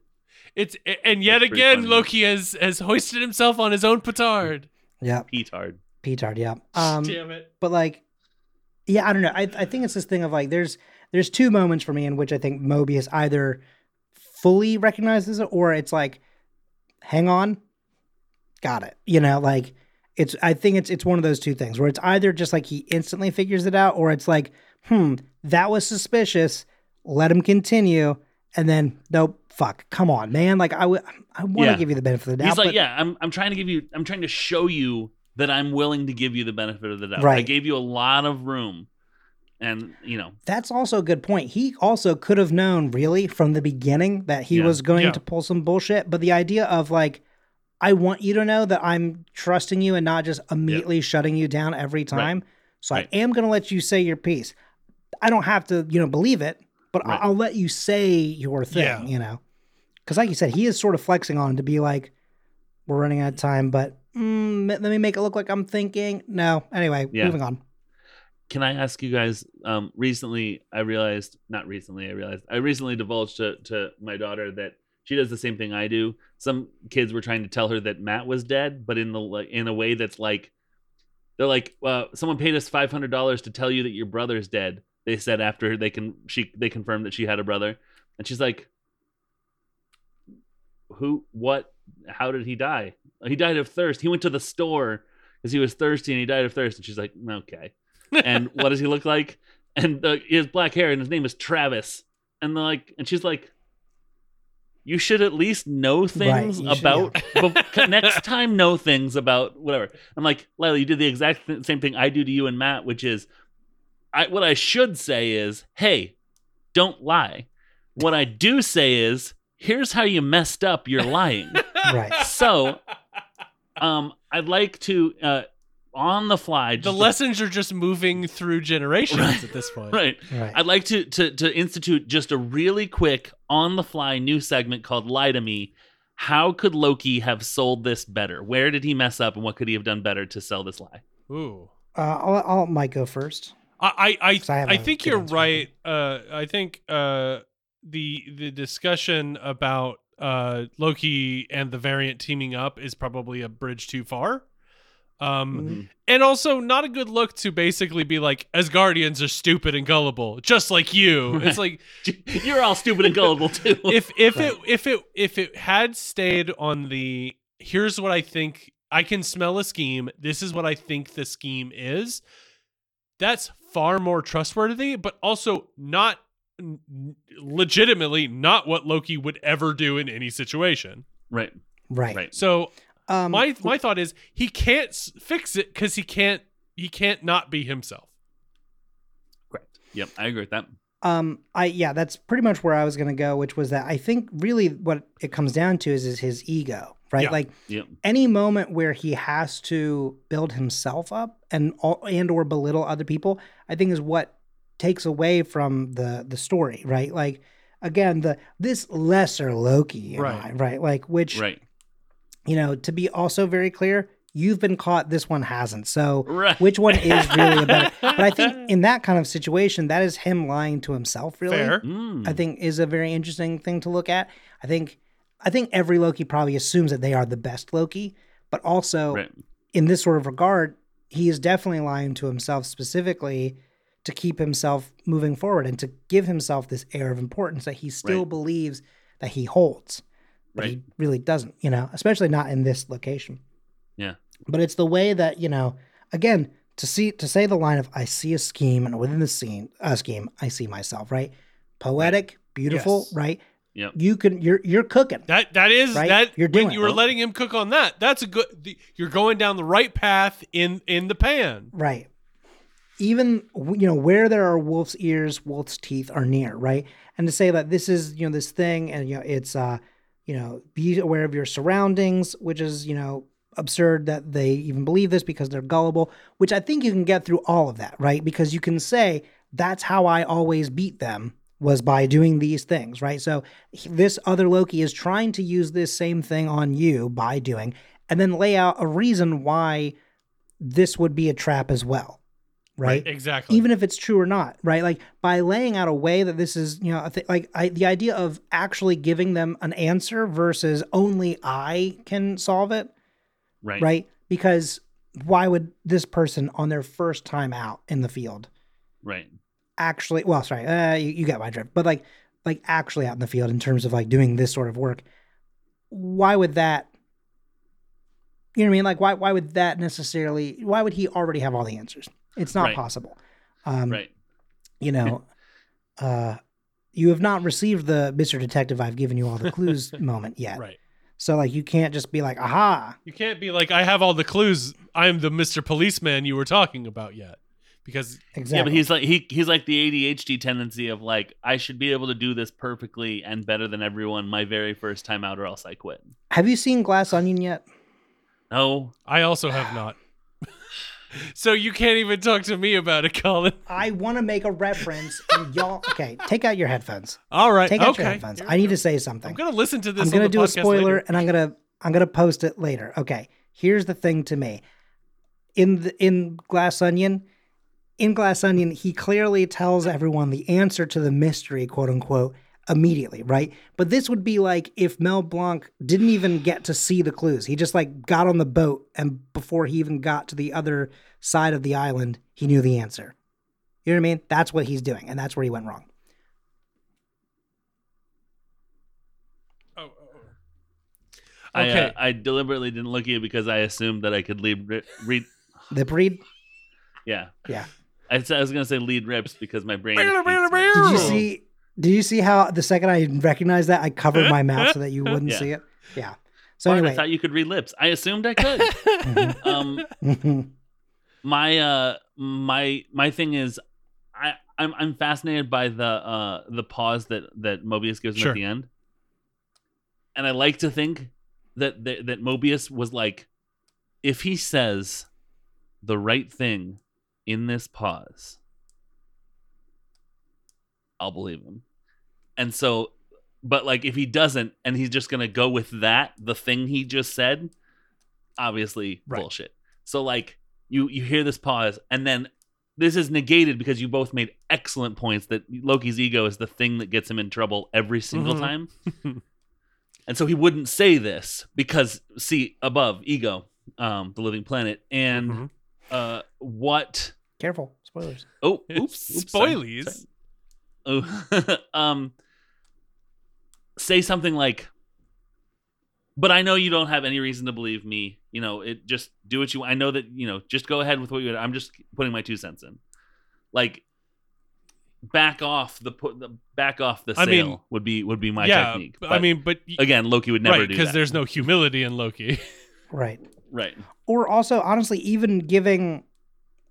It's and yet That's again funny. Loki has has hoisted himself on his own petard. yeah, petard. petard. Yeah. Um, Damn it. but like yeah i don't know I, I think it's this thing of like there's there's two moments for me in which i think mobius either fully recognizes it or it's like hang on got it you know like it's i think it's it's one of those two things where it's either just like he instantly figures it out or it's like hmm that was suspicious let him continue and then nope fuck come on man like i i want to Yeah. give you the benefit of the doubt He's like, but- yeah, I'm I'm trying to give you I'm trying to show you that I'm willing to give you the benefit of the doubt. Right. I gave you a lot of room. And you know, That's also a good point. He also could have known really from the beginning that he Yeah. was going Yeah. to pull some bullshit. But the idea of like, I want you to know that I'm trusting you and not just immediately shutting you down every time. So Right. I am going to let you say your piece. I don't have to, you know, believe it, but Right. I'll let you say your thing, Yeah. you know? Because like you said, he is sort of flexing on to be like, we're running out of time, but mm, let me make it look like I'm thinking. No. Anyway, Yeah. moving on. can I ask you guys? Um, recently, I realized, not recently, I realized, I recently divulged to, to my daughter that she does the same thing I do. Some kids were trying to tell her that Matt was dead, but in the in a way that's like, they're like, well, someone paid us five hundred dollars to tell you that your brother's dead. They said after they can she they confirmed that she had a brother, and she's like, who, what, how did he die? He died of thirst. He went to the store because he was thirsty and he died of thirst. And she's like, okay and what does he look like? And uh, he has black hair, and his name is Travis. And they're like, and she's like, you should at least know things you should, about. next time, know things about whatever. I'm like, Lila, you did the exact th- same thing I do to you and Matt, which is, I what I should say is, hey, don't lie. What I do say is, here's how you messed up your lying. Right. so, um, I'd like to. Uh, on the fly, The just- lessons are just moving through generations Right. at this point. right? Right. I'd like to, to to institute just a really quick on the fly new segment called Lie to Me. How could Loki have sold this better? Where did he mess up and what could he have done better to sell this lie? Ooh. Uh, I'll, I'll Mike go first. I I I I, have I a think you're right. Uh, I think uh, the the discussion about uh, Loki and the variant teaming up is probably a bridge too far. Um, Mhm. and also not a good look to basically be like, as guardians are stupid and gullible, just like you. It's like You're all stupid and gullible too. if if Right. it if it if it had stayed on the here's what I think I can smell a scheme. This is what I think the scheme is. That's far more trustworthy, but also not n- n- legitimately not what Loki would ever do in any situation. right, Right. right. So Um, my my thought is he can't fix it because he can't he can't not be himself. Correct. Yep, I agree with that. Um, I yeah, that's pretty much where I was gonna go, which was that I think really what it comes down to is is his ego, right? Yeah. Like Yep. any moment where he has to build himself up and all, and or belittle other people, I think is what takes away from the the story, right? Like again, the this lesser Loki, Right. I, right? Like which Right. you know, to be also very clear, you've been caught, this one hasn't. So Right. which one is really a better? But I think in that kind of situation, that is him lying to himself. Really, Fair. Mm. I think is a very interesting thing to look at. I think I think every Loki probably assumes that they are the best Loki, but also Right. in this sort of regard, he is definitely lying to himself specifically to keep himself moving forward and to give himself this air of importance that he still Right. believes that he holds. But he really doesn't, you know, especially not in this location. Yeah. But it's the way that, you know, again, to see to say the line of I see a scheme and within the scene a scheme, I see myself, right? Poetic, beautiful, Yes. right? Yep. You can you're you're cooking. That that is Right? that You're doing when you it. were letting him cook on that. That's a good. The, you're going down the right path in in the pan. Right. Even you know where there are wolf's ears, wolf's teeth are near, right? And to say that this is you know this thing, and you know it's uh you know be aware of your surroundings, which is you know absurd that they even believe this because they're gullible. Which I think you can get through all of that, right? Because you can say that's how I always beat them was by doing these things, right? So this other Loki is trying to use this same thing on you by doing, and then lay out a reason why this would be a trap as well, right? Exactly. Even if it's true or not, right? Like by laying out a way that this is, you know, a thi- like I, the idea of actually giving them an answer versus only I can solve it, Right. right? Because why would this person on their first time out in the field Right. Actually? Well, sorry, uh, you, you got my drift, but like, like actually out in the field in terms of like doing this sort of work, why would that? You know what I mean? Like, why why would that necessarily? Why would he already have all the answers? It's not Right. possible. Um, Right. You know, uh, you have not received the Mister Detective. I've given you all the clues moment yet. right. So like, you can't just be like, aha. You can't be like, I have all the clues. I'm the Mr. Policeman you were talking about yet, because Exactly. Yeah, but he's like he he's like the ADHD tendency of like I should be able to do this perfectly and better than everyone my very first time out or else I quit. Have you seen Glass Onion yet? No, I also have not. so you can't even talk to me about it, Colin. I want to make a reference, and y'all. Okay, take out your headphones. All right. Take out okay. your headphones. Here I need go. to say something. I'm gonna listen to this. I'm gonna the do a spoiler, later. and I'm gonna I'm gonna post it later. Okay. Here's the thing to me. In the in Glass Onion, in Glass Onion, he clearly tells everyone the answer to the mystery, quote unquote, immediately, right? But this would be like if Mel Blanc didn't even get to see the clues. He just like got on the boat and before he even got to the other side of the island, he knew the answer. You know what I mean? That's what he's doing, and that's where he went wrong. Oh, oh, oh. I Okay. uh, I deliberately didn't look at you because I assumed that I could lead ri- read. The breed, Yeah, yeah. I, s- I was gonna say lead rips because my brain. Did hates me. Did you see? Did you see how the second I recognized that I covered my mouth so that you wouldn't Yeah. see it? Yeah. So Fine, I thought you could read lips. I assumed I could. Mhm. um, my uh my my thing is i i'm i'm fascinated by the uh the pause that that mobius gives him Sure. at the end and i like to think that that, that mobius was like if he says the right thing in this pause i'll believe him and so but like if he doesn't and he's just gonna go with that the thing he just said obviously Right. bullshit so like you you hear this pause and then this is negated because you both made excellent points that Loki's ego is the thing that gets him in trouble every single Mhm. time. and so he wouldn't say this because see above ego um the living planet and Mhm. What Careful, spoilers. oh oops, oops Spoilies. Oh, um, say something like, "But I know you don't have any reason to believe me. You know, it just do what you. I know that you know. Just go ahead with what you. I'm just putting my two cents in. Like, back off the put the back off the I mean, would be would be my yeah, technique. but But I mean, but again, Loki would never right do because there's no humility in Loki. Right. right. Or also, honestly, even giving,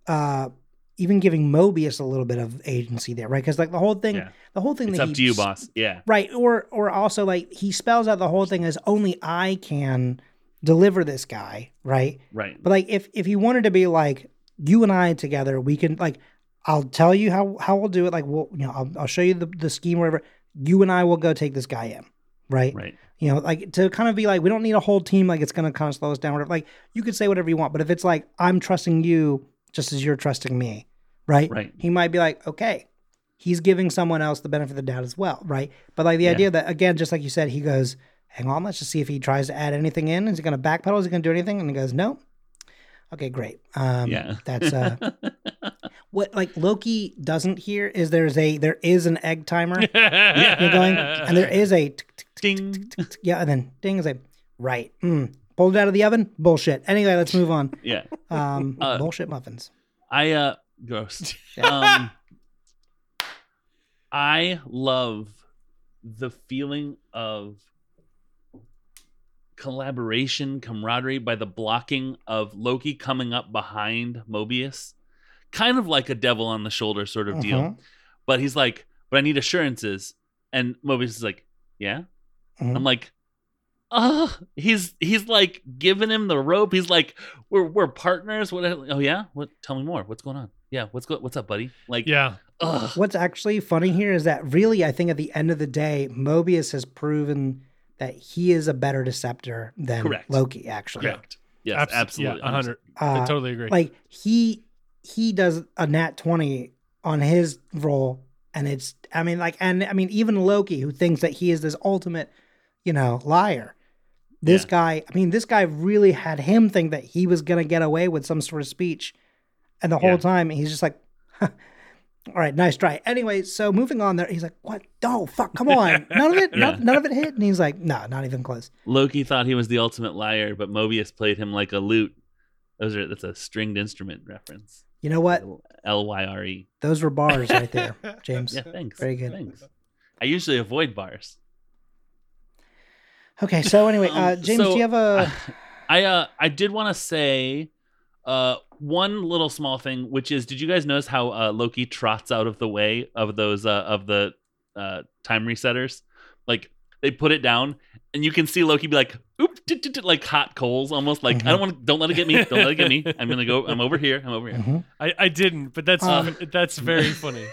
uh, even giving Mobius a little bit of agency there, right? Because like the whole thing, Yeah. the whole thing It's that up he to you, boss. Yeah. Right. Or or also like he spells out the whole thing as only I can deliver this guy, right? Right. But like if if he wanted to be like you and I together, we can like I'll tell you how how we'll do it. Like we'll you know I'll, I'll show you the the scheme wherever you and I will go take this guy in, right? Right. You know, like to kind of be like, we don't need a whole team like it's going to kind of slow us down. Whatever. Like you could say whatever you want, but if it's like I'm trusting you just as you're trusting me, right? Right. He might be like, okay, he's giving someone else the benefit of the doubt as well, right? But like the Yeah. idea that again, just like you said, he goes, hang on, let's just see if he tries to add anything in. Is he going to backpedal? Is he going to do anything? And he goes, no. Okay, great. Um, yeah. That's uh, what like Loki doesn't hear is there's a there is an egg timer yeah. going, and there is a Ding. yeah, and then ding is like, right. Mm. Pulled it out of the oven? Bullshit. Anyway, let's move on. Yeah. Um, Uh, bullshit muffins. I uh gross. Um I love the feeling of collaboration, camaraderie by the blocking of Loki coming up behind Mobius. Kind of like a devil on the shoulder sort of deal. Mhm. But he's like, but I need assurances. And Mobius is like, yeah. Mhm. I'm like, oh, he's he's like giving him the rope. He's like, we're we're partners. What? Oh yeah. What? Tell me more. What's going on? Yeah. What's go? What's up, buddy? Like, Yeah. ugh. What's actually funny here is that really, I think at the end of the day, Mobius has proven that he is a better deceptor than Correct. Loki. Actually, correct. Yes, Abs- absolutely. Yeah, 100. I uh, totally agree. like he he does a nat twenty on his role, and it's I mean like and I mean even Loki who thinks that he is this ultimate, you know, liar. This Yeah. guy, I mean, this guy really had him think that he was gonna get away with some sort of speech, and the whole Yeah. time he's just like, "All right, nice try." Anyway, so moving on there, he's like, "What? No, fuck, come on, none of it, Yeah. none, none of it hit," and he's like, "No, not even close." Loki thought he was the ultimate liar, but Mobius played him like a lute. Those are that's a stringed instrument reference. You know what? L Y R E. Those were bars right there, James. Yeah, thanks. Very good. Thanks. I usually avoid bars. Okay, so anyway, Um, uh, James, so, do you have a? I uh I did want to say uh one little small thing, which is did you guys notice how uh, Loki trots out of the way of those uh, of the uh, time resetters? Like they put it down, and you can see Loki be like, "Oop!" dit, dit, dit," like hot coals, almost like I don't want to. Don't let it get me. Don't let it get me. I'm gonna go. I'm over here. I'm over here. Mhm. I, I didn't, but that's Uh, that's very funny.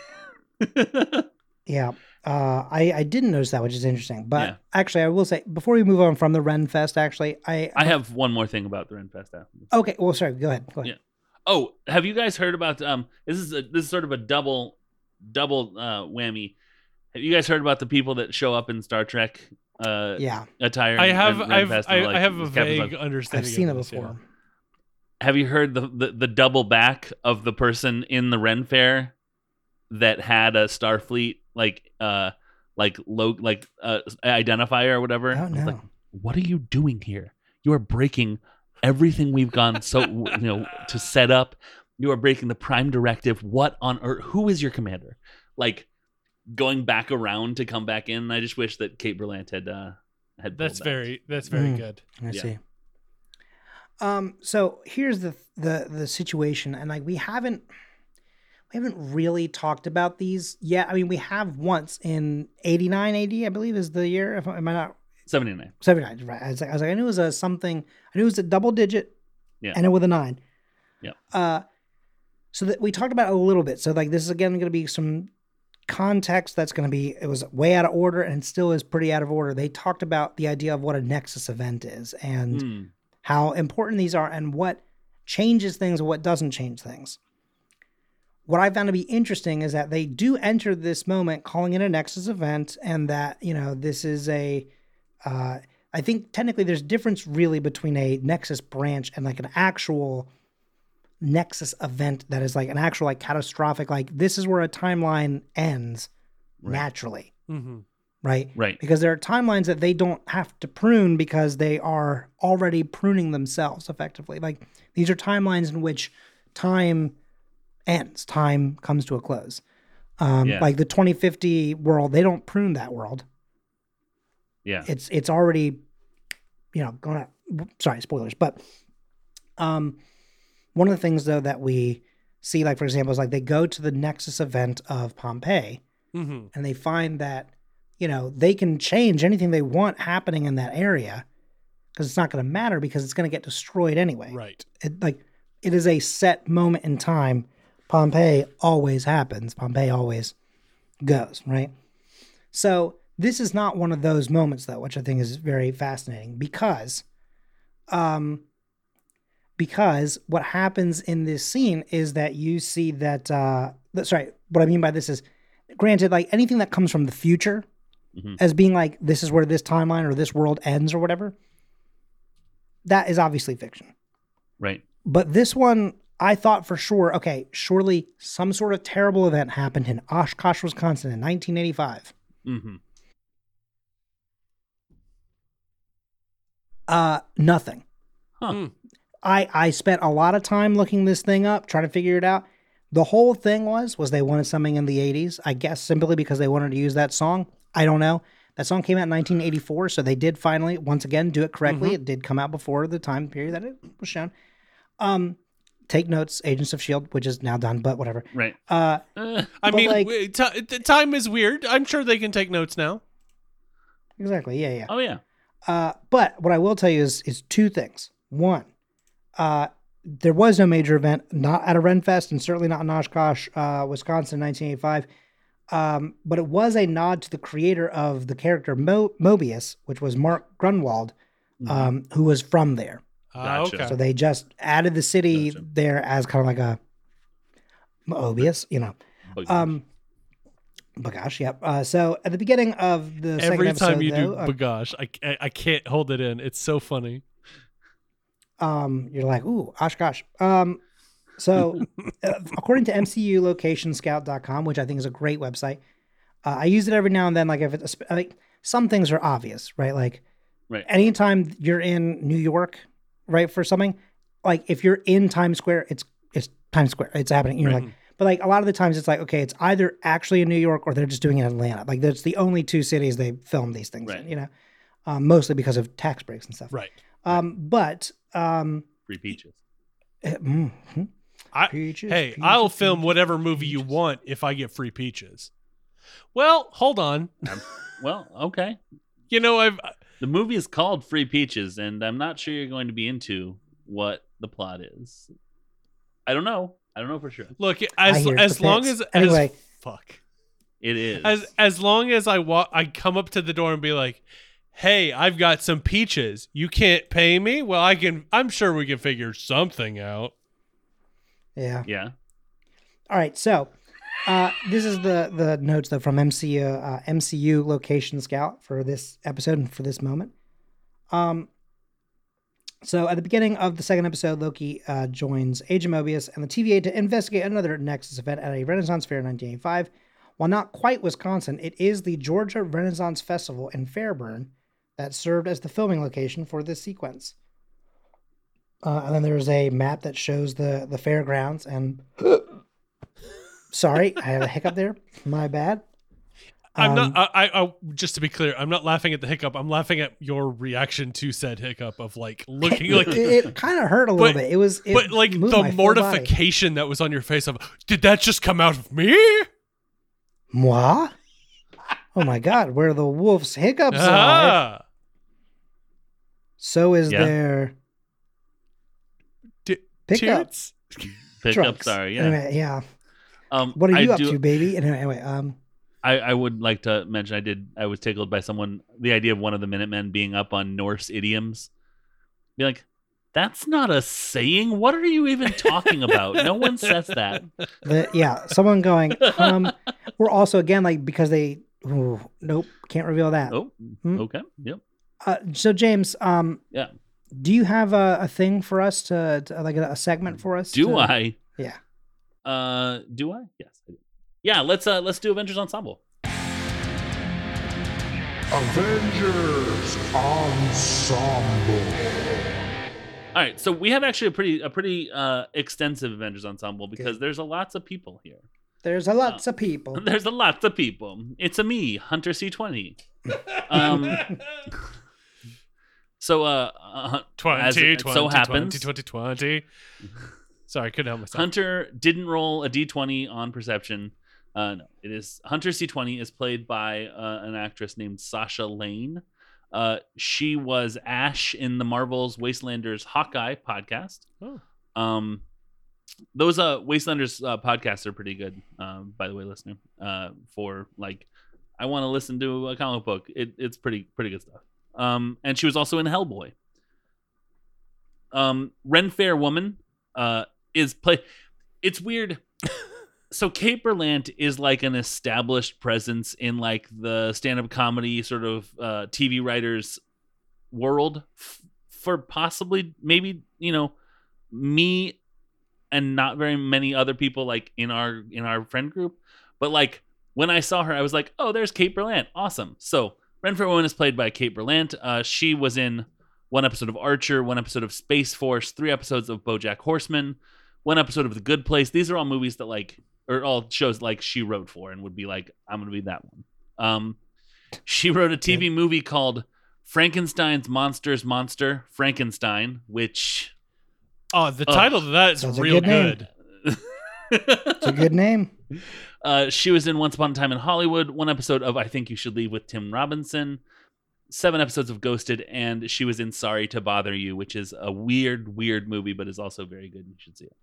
Yeah. Uh, I, I didn't notice that, which is interesting. But Yeah. actually, I will say before we move on from the Ren Fest, actually, I, I have one more thing about the Renfest after. okay. Well, sorry. Go ahead. Go ahead. Yeah. Oh, have you guys heard about um? This is a, this is sort of a double double uh, whammy. Have you guys heard about the people that show up in Star Trek uh, Yeah, attire? I have and I've Renfest I, and, like, I have a Captain's vague like- understanding. I've seen it of this, yeah. before. Have you heard the, the the double back of the person in the Ren Fair that had a Starfleet like uh like low like uh identifier or whatever? Oh I was like, what are you doing here? You are breaking everything we've gone so you know to set up. You are breaking the prime directive. What on earth? Who is your commander? Like going back around to come back in. I just wish that Kate Berlant had uh had. That's that. very that's very Mm. good. I Yeah. see. Um. So here's the the the situation, and like we haven't we haven't really talked about these yet. I mean, we have once in '89 AD, I believe, is the year. If am I not seventy nine. 79? Right. I was like, I was like, I knew it was a something. I knew it was a double digit. Yeah. And it with a nine. Yeah. Uh, so that we talked about it a little bit. So like this is again going to be some context that's going to be it was way out of order and still is pretty out of order. They talked about the idea of what a nexus event is and Hmm. how important these are and what changes things and what doesn't change things. What I found to be interesting is that they do enter this moment calling it a Nexus event, and that you know this is a. Uh, I think technically there's difference really between a Nexus branch and like an actual Nexus event that is like an actual like catastrophic like this is where a timeline ends Right. naturally, hmm right? Right. because there are timelines that they don't have to prune because they are already pruning themselves effectively. Like these are timelines in which time ends, time comes to a close. Um, Yeah. Like the 2050 world, they don't prune that world. Yeah. It's it's already, you know, going to. Sorry, spoilers. But um, one of the things though that we see, like for example, is like they go to the Nexus event of Pompeii hmm and they find that you know they can change anything they want happening in that area because it's not going to matter because it's going to get destroyed anyway Right. it, like it is a set moment in time pompeii always happens pompeii always goes right so This is not one of those moments though, which I think is very fascinating because um because what happens in this scene is that you see that uh that- sorry, what I mean by this is granted like anything that comes from the future Mhm. as being like this is where this timeline or this world ends or whatever that is obviously fiction. Right. But this one, I thought for sure, okay, surely some sort of terrible event happened in Oshkosh, Wisconsin in 1985. Mm-hmm. Uh, nothing. Huh. Hmm. I I spent a lot of time looking this thing up, trying to figure it out. The whole thing was was they wanted something in the 80s. I guess simply because they wanted to use that song. I don't know. That song came out in 1984, so they did finally once again do it correctly. It did come out before the time period that it was shown. Um, take notes, Agents of Shield, which is now done, but whatever. Right. Uh, Uh, I mean, like- w- ti- t- time is weird. I'm sure they can take notes now. exactly. Yeah, yeah. oh yeah. Uh, but what I will tell you is is two things. One, uh, there was no major event, not at a Renfest, and certainly not in Oshkosh, uh, Wisconsin, 1985. Um, but it was a nod to the creator of the character Mo- Mobius, which was Mark Gruenwald, um, who was from there. Gotcha. okay. So they just added the city Gotcha. there as kind of like a Mobius, you know. But- Um, but gosh, yep. Uh, so at the beginning of the second Every episode, time you though, do uh, B'gosh, I, I I can't hold it in. It's so funny. um, you're like, ooh, Oshkosh. Um, so uh, according to MCULocationScout.com, which I think is a great website, uh, I use it every now and then. Like if it's like some things are obvious, right? Like Right. anytime you're in New York, right, for something, like if you're in Times Square, it's it's Times Square, it's happening. You're Right. like, but like a lot of the times, it's like okay, it's either actually in New York or they're just doing it in Atlanta. Like that's the only two cities they film these things Right. in. You know, um, mostly because of tax breaks and stuff. Right. Um, but um, Free peaches. uh, mm, hmm. I, Peaches, hey, peaches, I'll film peaches, whatever movie you want if I get free peaches. Well, hold on. Well, okay. You know, I've The movie is called Free Peaches, and I'm not sure you're going to be into what the plot is. I don't know. I don't know for sure. look as hear as long fits. as Anyway. as fuck It is. as as long as I walk, I come up to the door and be like, "Hey, I've got some peaches. You can't pay me. Well, I can. I'm sure we can figure something out." Yeah. yeah. All right. So uh, this is the the notes though from MCU uh, MCU Location Scout for this episode and for this moment. Um. So at the beginning of the second episode, Loki uh, joins Agent Mobius and the TVA to investigate another Nexus event at a Renaissance Fair in 1985. While not quite Wisconsin, it is the Georgia Renaissance Festival in Fairburn that served as the filming location for this sequence. Uh, and then there's a map that shows the the fairgrounds and sorry i have a hiccup there my bad I'm Um, not. I, I, I. Just to be clear, I'm not laughing at the hiccup. I'm laughing at your reaction to said hiccup of like looking like. it, it kind of hurt a little But- bit it was it but like the my full body. mortification that was on your face of, did that just come out of me? moi oh my god where the wolf's hiccups are Ah. so is Yeah. their T- pickup toots? Pick trucks. up. Sorry. Yeah. anyway, yeah Um, what are I you up do- to baby anyway, anyway um I, I would like to mention I did I was tickled by someone the idea of one of the Minutemen being up on Norse idioms. Be like, that's not a saying. What are you even talking about? no one says that. the, yeah someone going um we're also again like because they ooh, nope can't reveal that Oh, Hmm. okay. Yep. uh, so james um Yeah. do you have a, a thing for us to, to like a, a segment for us Do to- I? yeah Uh, do I? Yes, I do. Yeah, let's uh let's do Avengers Ensemble. Avengers Ensemble. All right, so we have actually a pretty a pretty uh extensive Avengers Ensemble because there's a lots of people here. There's a lots of people. There's a lot of people. It's a me, Hunter C20. Um, so uh, uh 20, as it 20, so 20, 20, 20. Sorry, I couldn't help myself. Hunter didn't roll a d20 on perception. Uh, no, it is Hunter C20 is played by uh, an actress named Sasha Lane. Uh, she was Ash in the Marvel's Wastelanders Hawkeye podcast. Oh. Um, those uh Wastelanders uh, podcasts are pretty good. Um, by the way, listener, uh, for like, I want to listen to a comic book. It, it's pretty pretty good stuff. Um, and she was also in Hellboy. Um, Ren Fair Woman uh, is play. It's weird. so Kate Berlant is like an established presence in like the stand-up comedy sort of uh, TV writers world f- for possibly maybe you know me and not very many other people like in our in our friend group but like when i saw her i was like oh there's kate berlant awesome so renfair woman is played by kate berlant uh, she was in one episode of archer one episode of space force three episodes of bojack horseman one episode of the good place these are all movies that like or all shows like she wrote for and would be like i'm gonna be that one um she wrote a tv movie called frankenstein's monsters monster frankenstein which Oh, the Ugh. title of that is Sounds real good good. It's a good name. Uh, she was in Once Upon a Time in Hollywood, one episode of I Think You Should Leave with Tim Robinson, seven episodes of Ghosted, and she was in Sorry to Bother You, which is a weird, weird movie, but is also very good. You should see it.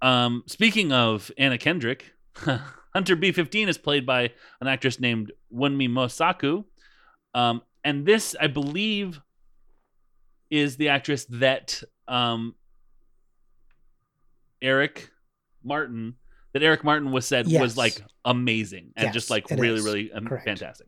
Um, speaking of Anna Kendrick, Hunter B15 is played by an actress named Wunmi Mosaku. Um, and this, I believe, is the actress that um, Eric Martin that Eric Martin was said Yes. was like amazing and Yes, just like really is. really um, Correct. fantastic.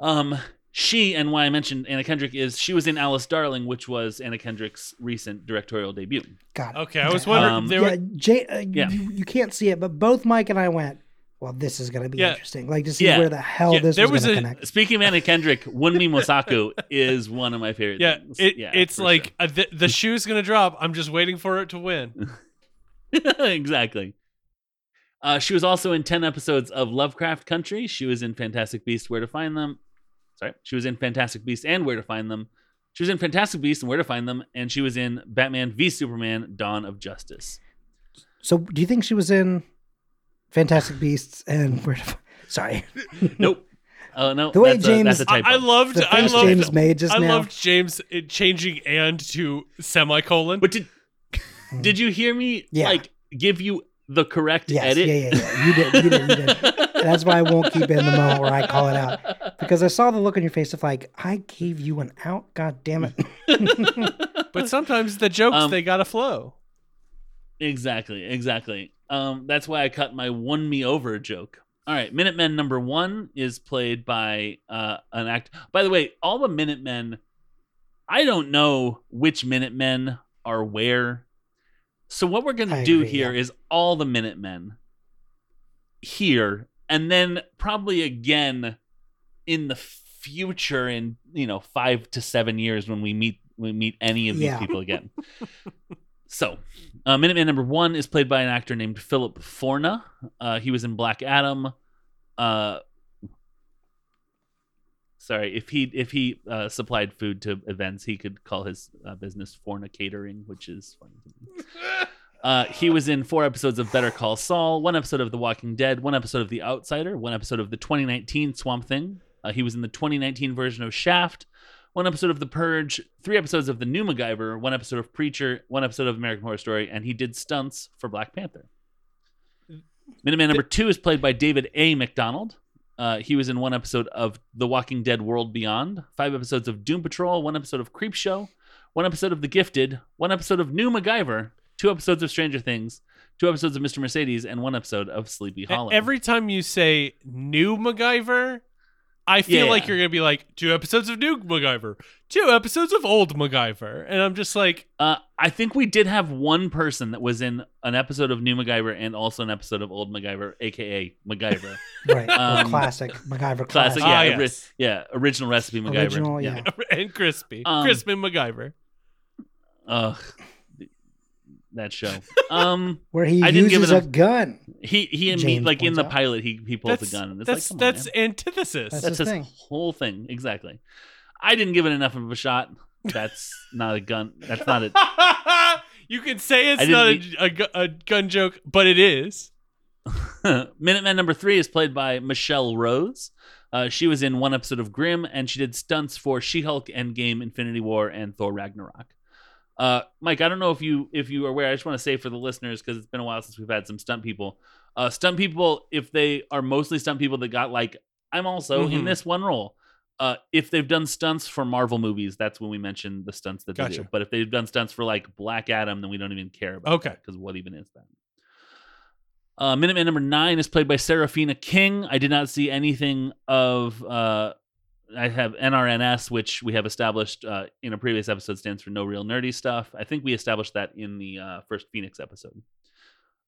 Um, she and why I mentioned Anna Kendrick is she was in Alice Darling, which was Anna Kendrick's recent directorial debut. Got it. Okay, I was wondering. Um, there yeah, were, Jay, uh, Yeah. You, you can't see it, but both Mike and I went, well, this is going to be Yeah. interesting. Like to see Yeah. where the hell Yeah, this there was was going to a- connect. Speaking of Anna Kendrick, Wunmi Mosaku is one of my favorite. yeah, things. it, yeah, it's for like uh, the, the shoe's gonna drop. I'm just waiting for it to win. exactly. Uh, she was also in 10 episodes of Lovecraft Country. She was in Fantastic Beasts, Where to Find Them. Sorry. She was in Fantastic Beasts and Where to Find Them. She was in Fantastic Beasts and Where to Find Them. And she was in Batman v Superman Dawn of Justice. So, do you think she was in Fantastic Beasts and where? To, sorry, Nope. Oh, no. The way that's, a, that's James- a I. I loved. the I loved. James made just I now. loved James uh, changing and to semicolon. But did, did you hear me Yeah. like give you the correct yes, edit? yeah, yeah, yeah. You did, you did, you did. And that's why I won't keep it in the moment where I call it out because I saw the look on your face of like, I gave you an out. God damn it. but sometimes the jokes Um, they gotta flow. Exactly, exactly. Um, that's why I cut my "won me over" joke. All right, Minutemen number one is played by uh, an act. By the way, all the Minutemen, I don't know which Minutemen are where. So what we're gonna do agree, here yeah. is all the Minutemen here, and then probably again in the future, in you know five to seven years when we meet we meet any of these Yeah. people again. So, uh, Minuteman number one is played by an actor named Philip Forna. Uh, he was in Black Adam. Uh, sorry, if he if he uh, supplied food to events, he could call his uh, business Forna Catering, which is funny to me. Uh, he was in four episodes of Better Call Saul, one episode of The Walking Dead, one episode of The Outsider, one episode of the 2019 Swamp Thing. Uh, he was in the 2019 version of Shaft, one episode of The Purge, three episodes of The New MacGyver, one episode of Preacher, one episode of American Horror Story, and he did stunts for Black Panther. Minuteman number two is played by David A. McDonald. Uh, he was in one episode of The Walking Dead World Beyond, five episodes of Doom Patrol, one episode of Creep Show, one episode of The Gifted, one episode of New MacGyver, two episodes of Stranger Things, two episodes of Mr. Mercedes, and one episode of Sleepy Hollow. Every time you say new MacGyver, I feel Yeah. like you're gonna be like two episodes of new MacGyver, two episodes of old MacGyver, and I'm just like, Uh, I think we did have one person that was in an episode of New MacGyver and also an episode of Old MacGyver, aka MacGyver. Right. Um, classic MacGyver Classic, classic. Ah, yeah, ori- yes. yeah, original recipe MacGyver. Original, yeah. and crispy, Um, crispy MacGyver. Ugh, that show. Um, Where he I didn't give uses it a a- gun. he he and me James like in points the out. pilot he he pulls That's the gun and it's that's like come on, that's man. antithesis. That's that's his his thing. whole thing exactly. I didn't give it enough of a shot. That's not a gun. That's not it. you can say it's I not a, didn't a, gu- a gun joke, but it is. Minuteman number three is played by Michelle Rose. Uh, she was in one episode of Grimm, and she did stunts for She-Hulk, Endgame, Infinity War, and Thor Ragnarok. Uh, Mike, I don't know if you if you are aware. I just want to say for the listeners because it's been a while since we've had some stunt people. Uh, stunt people, if they are mostly stunt people that got like, I'm also in Mhm. this one role. Uh, if they've done stunts for Marvel movies, that's when we mention the stunts that they do. But if they've done stunts for like Black Adam, then we don't even care about. Okay. because what even is that? Uh, Minuteman number nine is played by Serafina King. I did not see anything of. Uh, I have NRNS, which we have established uh, in a previous episode stands for No Real Nerdy Stuff. I think we established that in the uh, first Phoenix episode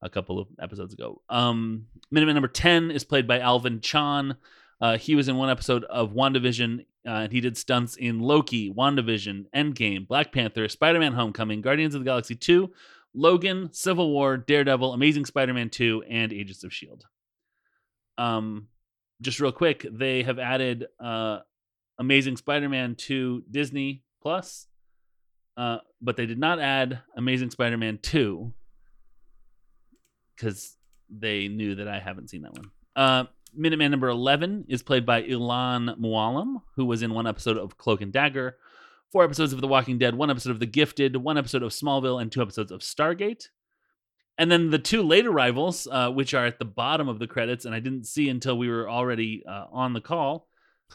a couple of episodes ago. Um, number 10 is played by Alvin Chan. Uh, he was in one episode of WandaVision, uh, and he did stunts in Loki, WandaVision, Endgame, Black Panther, Spider Man Homecoming, Guardians of the Galaxy 2, Logan, Civil War, Daredevil, Amazing Spider Man 2, and Agents of S.H.I.E.L.D. Um, just real quick, they have added uh, Amazing Spider Man to Disney Plus, uh, but they did not add Amazing Spider Man 2 because they knew that I haven't seen that one. Uh, Minuteman number 11 is played by Ilan Mualim, who was in one episode of Cloak and Dagger, four episodes of The Walking Dead, one episode of The Gifted, one episode of Smallville, and two episodes of Stargate. And then the two late arrivals, uh, which are at the bottom of the credits, and I didn't see until we were already uh, on the call.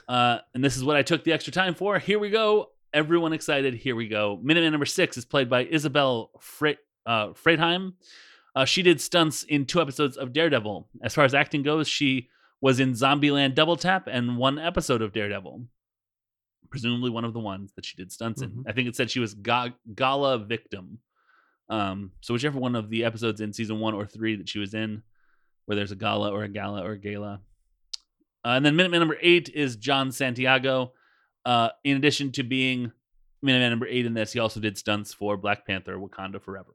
Uh, and this is what I took the extra time for. Here we go. Everyone excited. Here we go. Minuteman number six is played by Isabel Fre- uh, Freidheim. Uh, she did stunts in two episodes of Daredevil. As far as acting goes, she was in Zombieland Double Tap and one episode of Daredevil. Presumably one of the ones that she did stunts in. Mhm. I think it said she was ga- gala victim. Um, so whichever one of the episodes in season one or three that she was in, where there's a gala or a gala or a gala. Uh, and then Minuteman number eight is John Santiago. Uh, in addition to being Minuteman number eight in this, he also did stunts for Black Panther: Wakanda Forever.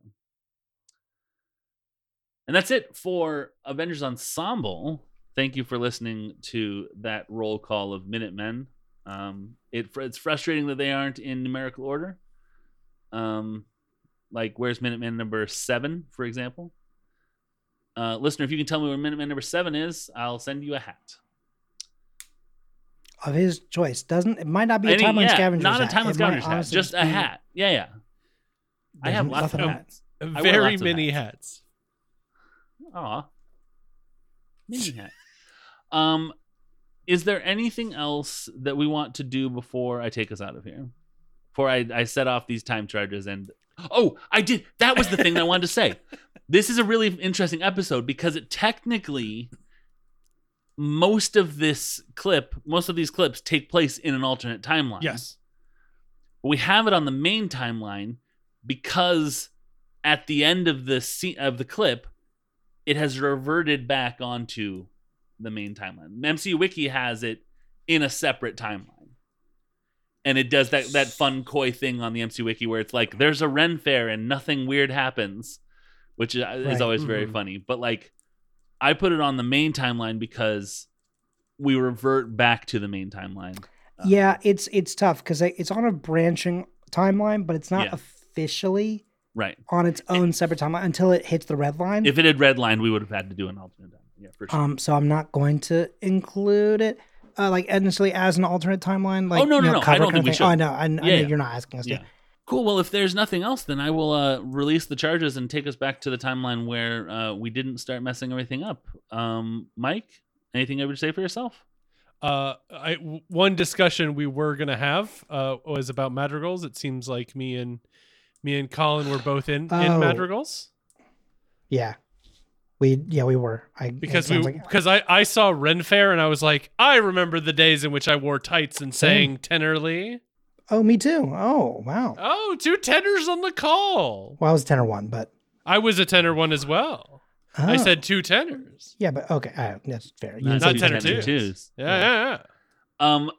And that's it for Avengers Ensemble. Thank you for listening to that roll call of Minutemen. Um, it it's frustrating that they aren't in numerical order. Um, like where's Minuteman number seven, for example? Uh, listener, if you can tell me where Minuteman number seven is, I'll send you a hat. Of his choice. Doesn't it might not be a Any- timeline yeah, scavenger. not a hat. timeline It might scavenger hat, honestly just a be- hat. Yeah, yeah. I have lots of nothing hats. hats. wear Very lots of many hats. Aw. Mini hat. Um, is there anything else that we want to do before I take us out of here? Before I, I set off these time charges and oh, I did. That was the thing that I wanted to say. This is a really interesting episode because it technically most of this clip, most of these clips take place in an alternate timeline. Yes. we have it on the main timeline because at the end of the se- of the clip, it has reverted back onto the main timeline. MCU Wiki has it in a separate timeline, and it does that that fun coy thing on the MCU Wiki where it's like there's a Ren fair and nothing weird happens, which is, is Right. always very Mhm. funny. But like, I put it on the main timeline because we revert back to the main timeline. Yeah, it's it's tough because it's on a branching timeline, but it's not Yeah. officially Right. on its own separate timeline until it hits the red line. If it had redlined, we would have had to do an alternate timeline. Yeah, for sure. um, so I'm not going to include it, uh, like necessarily as an alternate timeline. Like, Oh, no, you no, know, no, I don't kind think we of thing. Oh, I should. know, I, I know Yeah, yeah. you're not asking us yeah. to. Cool. Well, if there's nothing else, then I will uh, release the charges and take us back to the timeline where uh, we didn't start messing everything up. Um, Mike, anything I would say for yourself? Uh, I w- one discussion we were gonna have uh was about madrigals. It seems like me and me and Colin were both in in Oh. madrigals Yeah, we yeah we were. I because we sounds like- because I I saw Ren Fair and I was like I remember the days in which I wore tights and sang tenorly. Oh me too. Oh wow. Oh, two tenors on the call. Well, I was tenor one, but I was a tenor one as well. I Oh. said two tenors. yeah, but okay, uh, that's fair. You Not didn't tenor tenor two. twos. Yeah, yeah, yeah. Um,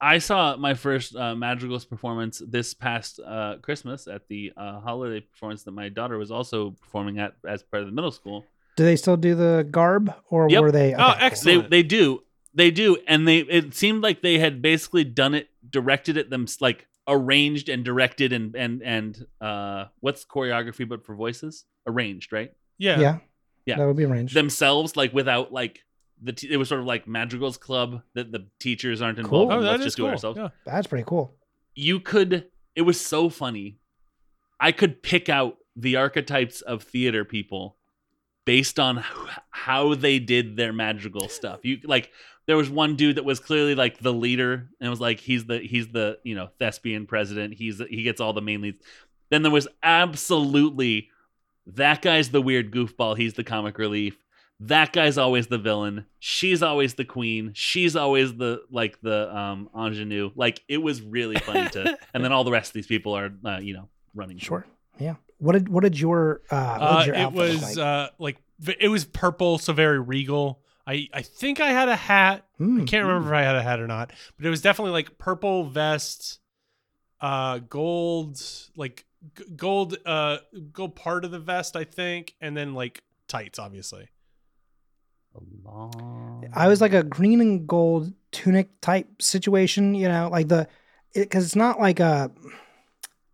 I saw my first uh, Madrigals performance this past uh, Christmas at the uh, holiday performance that my daughter was also performing at as part of the middle school. Do they still do the garb, or Yep. were they? Oh, okay, cool. They excellent. they do they do, and they it seemed like they had basically done it, directed it them like arranged and directed and and and uh what's choreography but for voices arranged right Yeah. Yeah, Yeah. that would be arranged. themselves like without like the t- it was sort of like madrigals club that the teachers aren't Cool. involved Oh, in. that let's just cool. do it ourselves Yeah. That's pretty cool. you could it was so funny i could pick out the archetypes of theater people based on how they did their magical stuff. You like there was one dude that was clearly like the leader and it was like he's the he's the you know thespian president. He's he gets all the main leads. Then there was absolutely that guy's the weird goofball. He's the comic relief. That guy's always the villain. She's always the queen. She's always the like the um ingenue. Like it was really funny to and then all the rest of these people are uh, you know running. Sure. Yeah. What did what did your uh, what Uh, did your it was like? uh, like it was purple, so very regal. I I think I had a hat. I Mm, can't remember if I had a hat or not, but it was definitely like purple vest, uh, gold like g- gold uh gold part of the vest I think, and then like tights, obviously. long I was like a green and gold tunic type situation, you know, like the because it's not like a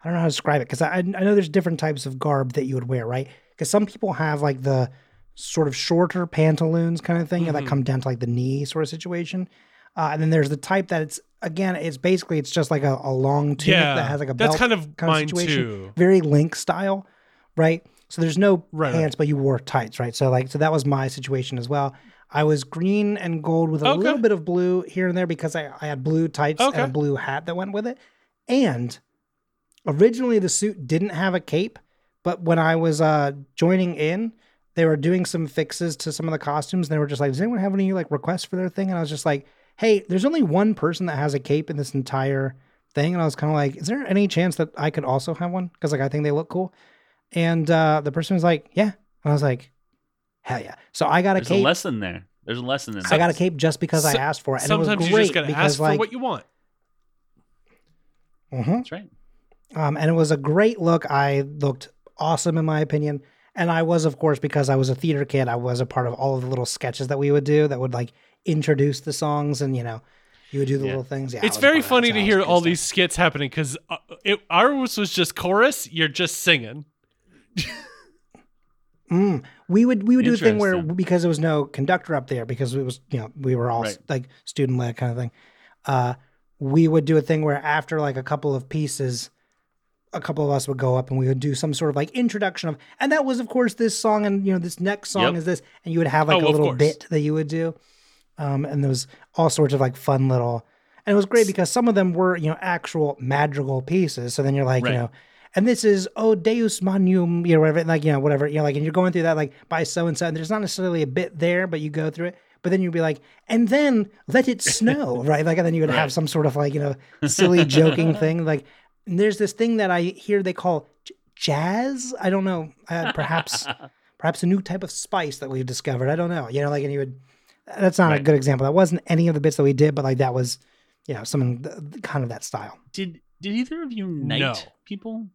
I don't know how to describe it because I I know there's different types of garb that you would wear, right? Because some people have like the sort of shorter pantaloons kind of thing Mhm. that come down to like the knee sort of situation, uh, and then there's the type that it's again it's basically it's just like a, a long tunic yeah, that has like a that's belt kind of kind of mine situation. too. very link style, right? So there's no Right, right. pants, but you wore tights, right? So like, so that was my situation as well. I was green and gold with a Okay. little bit of blue here and there because I, I had blue tights Okay. and a blue hat that went with it. And originally the suit didn't have a cape, but when I was uh, joining in, they were doing some fixes to some of the costumes. And they were just like, "Does anyone have any like requests for their thing?" And I was just like, "Hey, there's only one person that has a cape in this entire thing." And I was kind of like, "Is there any chance that I could also have one?" Because like I think they look cool. And uh, the person was like, "Yeah," and I was like, "Hell yeah!" So I got a cape. there's a lesson there there's a lesson in that. I got a cape just because I asked for it, and Sometimes it was you great just gotta because ask like, for what you want. Mhm. that's right Um, and it was a great look. I looked awesome in my opinion. And I was, of course, because I was a theater kid, I was a part of all of the little sketches that we would do that would like introduce the songs and, you know, you would do the Yeah. little things. Yeah, it's very a part of that, funny to hear all stuff. these skits happening because uh, ours was just chorus. You're just singing. Mm. We would we would do a thing where because there was no conductor up there because it was you know we were all Right. like student led kind of thing. Uh, we would do a thing where after like a couple of pieces, a couple of us would go up and we would do some sort of like introduction of, and that was of course this song and you know this next song Yep. is this, and you would have like Oh, a little course. bit that you would do, um, and there was all sorts of like fun little, and it was great because some of them were you know actual madrigal pieces. So then you're like Right. you know and this is oh Deus Magnum, you know, whatever, like you know, whatever, you know, like, and you're going through that like by so and so, and there's not necessarily a bit there, but you go through it. But then you'd be like, and then let it snow, right? Like, and then you would have some sort of like you know silly joking thing, like. And there's this thing that I hear they call j- jazz. I don't know, uh, perhaps perhaps a new type of spice that we've discovered. I don't know, you know, like, and you would. That's not a good example. That wasn't any of the bits that we did, but like that was, you know, some th- kind of that style. did did either of you knight No. people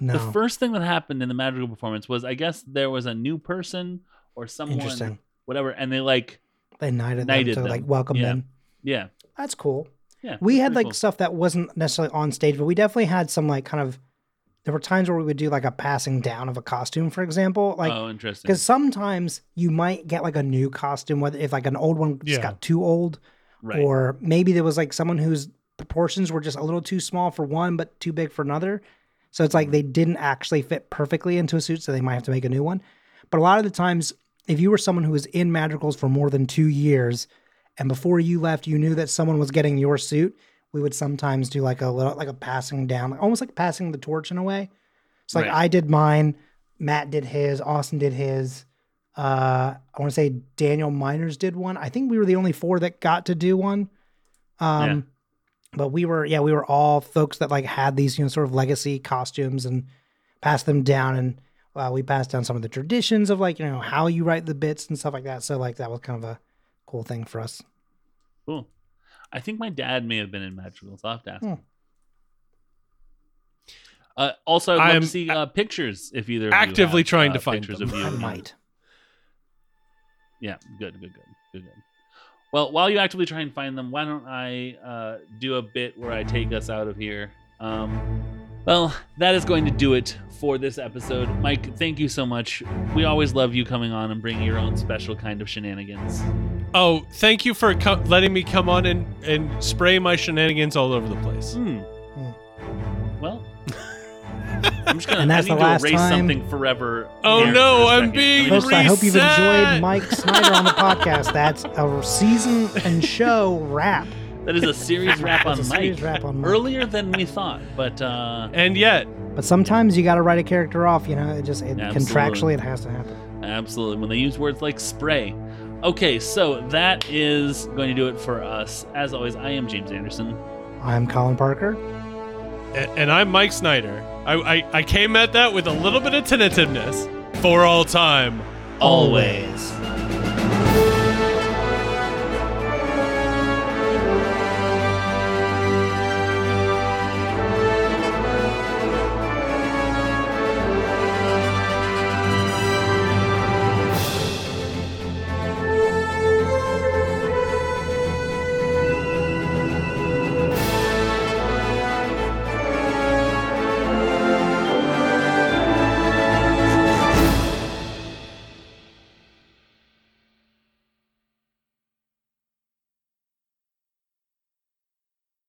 No, The first thing that happened in the magical performance was I guess there was a new person or someone Interesting. whatever and they like they knighted, Knighted them to them. like welcome Yeah. them. yeah. That's cool. Yeah. we had like cool. stuff that wasn't necessarily on stage, but we definitely had some like kind of. There were times where we would do like a passing down of a costume, for example, like oh, interesting. because sometimes you might get like a new costume, whether if like an old one just Yeah. got too old, Right. or maybe there was like someone whose proportions were just a little too small for one but too big for another. So it's Mm-hmm. like they didn't actually fit perfectly into a suit, so they might have to make a new one. But a lot of the times, if you were someone who was in Madrigals for more than two years, and before you left, you knew that someone was getting your suit, we would sometimes do like a little, like a passing down, almost like passing the torch in a way. So like Right. I did mine, Matt did his, Austin did his. Uh, I want to say Daniel Miners did one. I think we were the only four that got to do one. Um, Yeah. but we were, yeah, we were all folks that like had these, you know, sort of legacy costumes and passed them down. And uh, we passed down some of the traditions of like, you know, how you write the bits and stuff like that. So like that was kind of a cool thing for us. cool. I think my dad may have been in Madrigals. I'll have to ask. Hmm. Uh, also, I'd love I'm to see uh, pictures if either of you actively have, trying uh, to find pictures them. of you. I might. Yeah, good, good, good, good, good. Well, while you actively try and find them, why don't I uh, do a bit where I take us out of here? Um, well, that is going to do it for this episode. Mike, thank you so much. We always love you coming on and bringing your own special kind of shenanigans. Oh, thank you for co- letting me come on and, and spray my shenanigans all over the place. Hmm. Hmm. Well, I'm just gonna. And that's I need the last to erase time. something forever. Oh, here no, for a I'm second. being Let me Folks, I hope you've Reset! enjoyed Mike Snider on the podcast. That's a season and show wrap. That is a series wrap on It's a Mike. series wrap on Mike. Earlier than we thought, but uh, And yet, But sometimes you got to write a character off. You know, it just it, Absolutely. contractually it has to happen. absolutely when they use words like spray. Okay, so that is going to do it for us. As always, I am James Anderson. I'm Colin Parker. and, and I'm Mike Snider. I, I I came at that with a little bit of tentativeness. For all time. Always.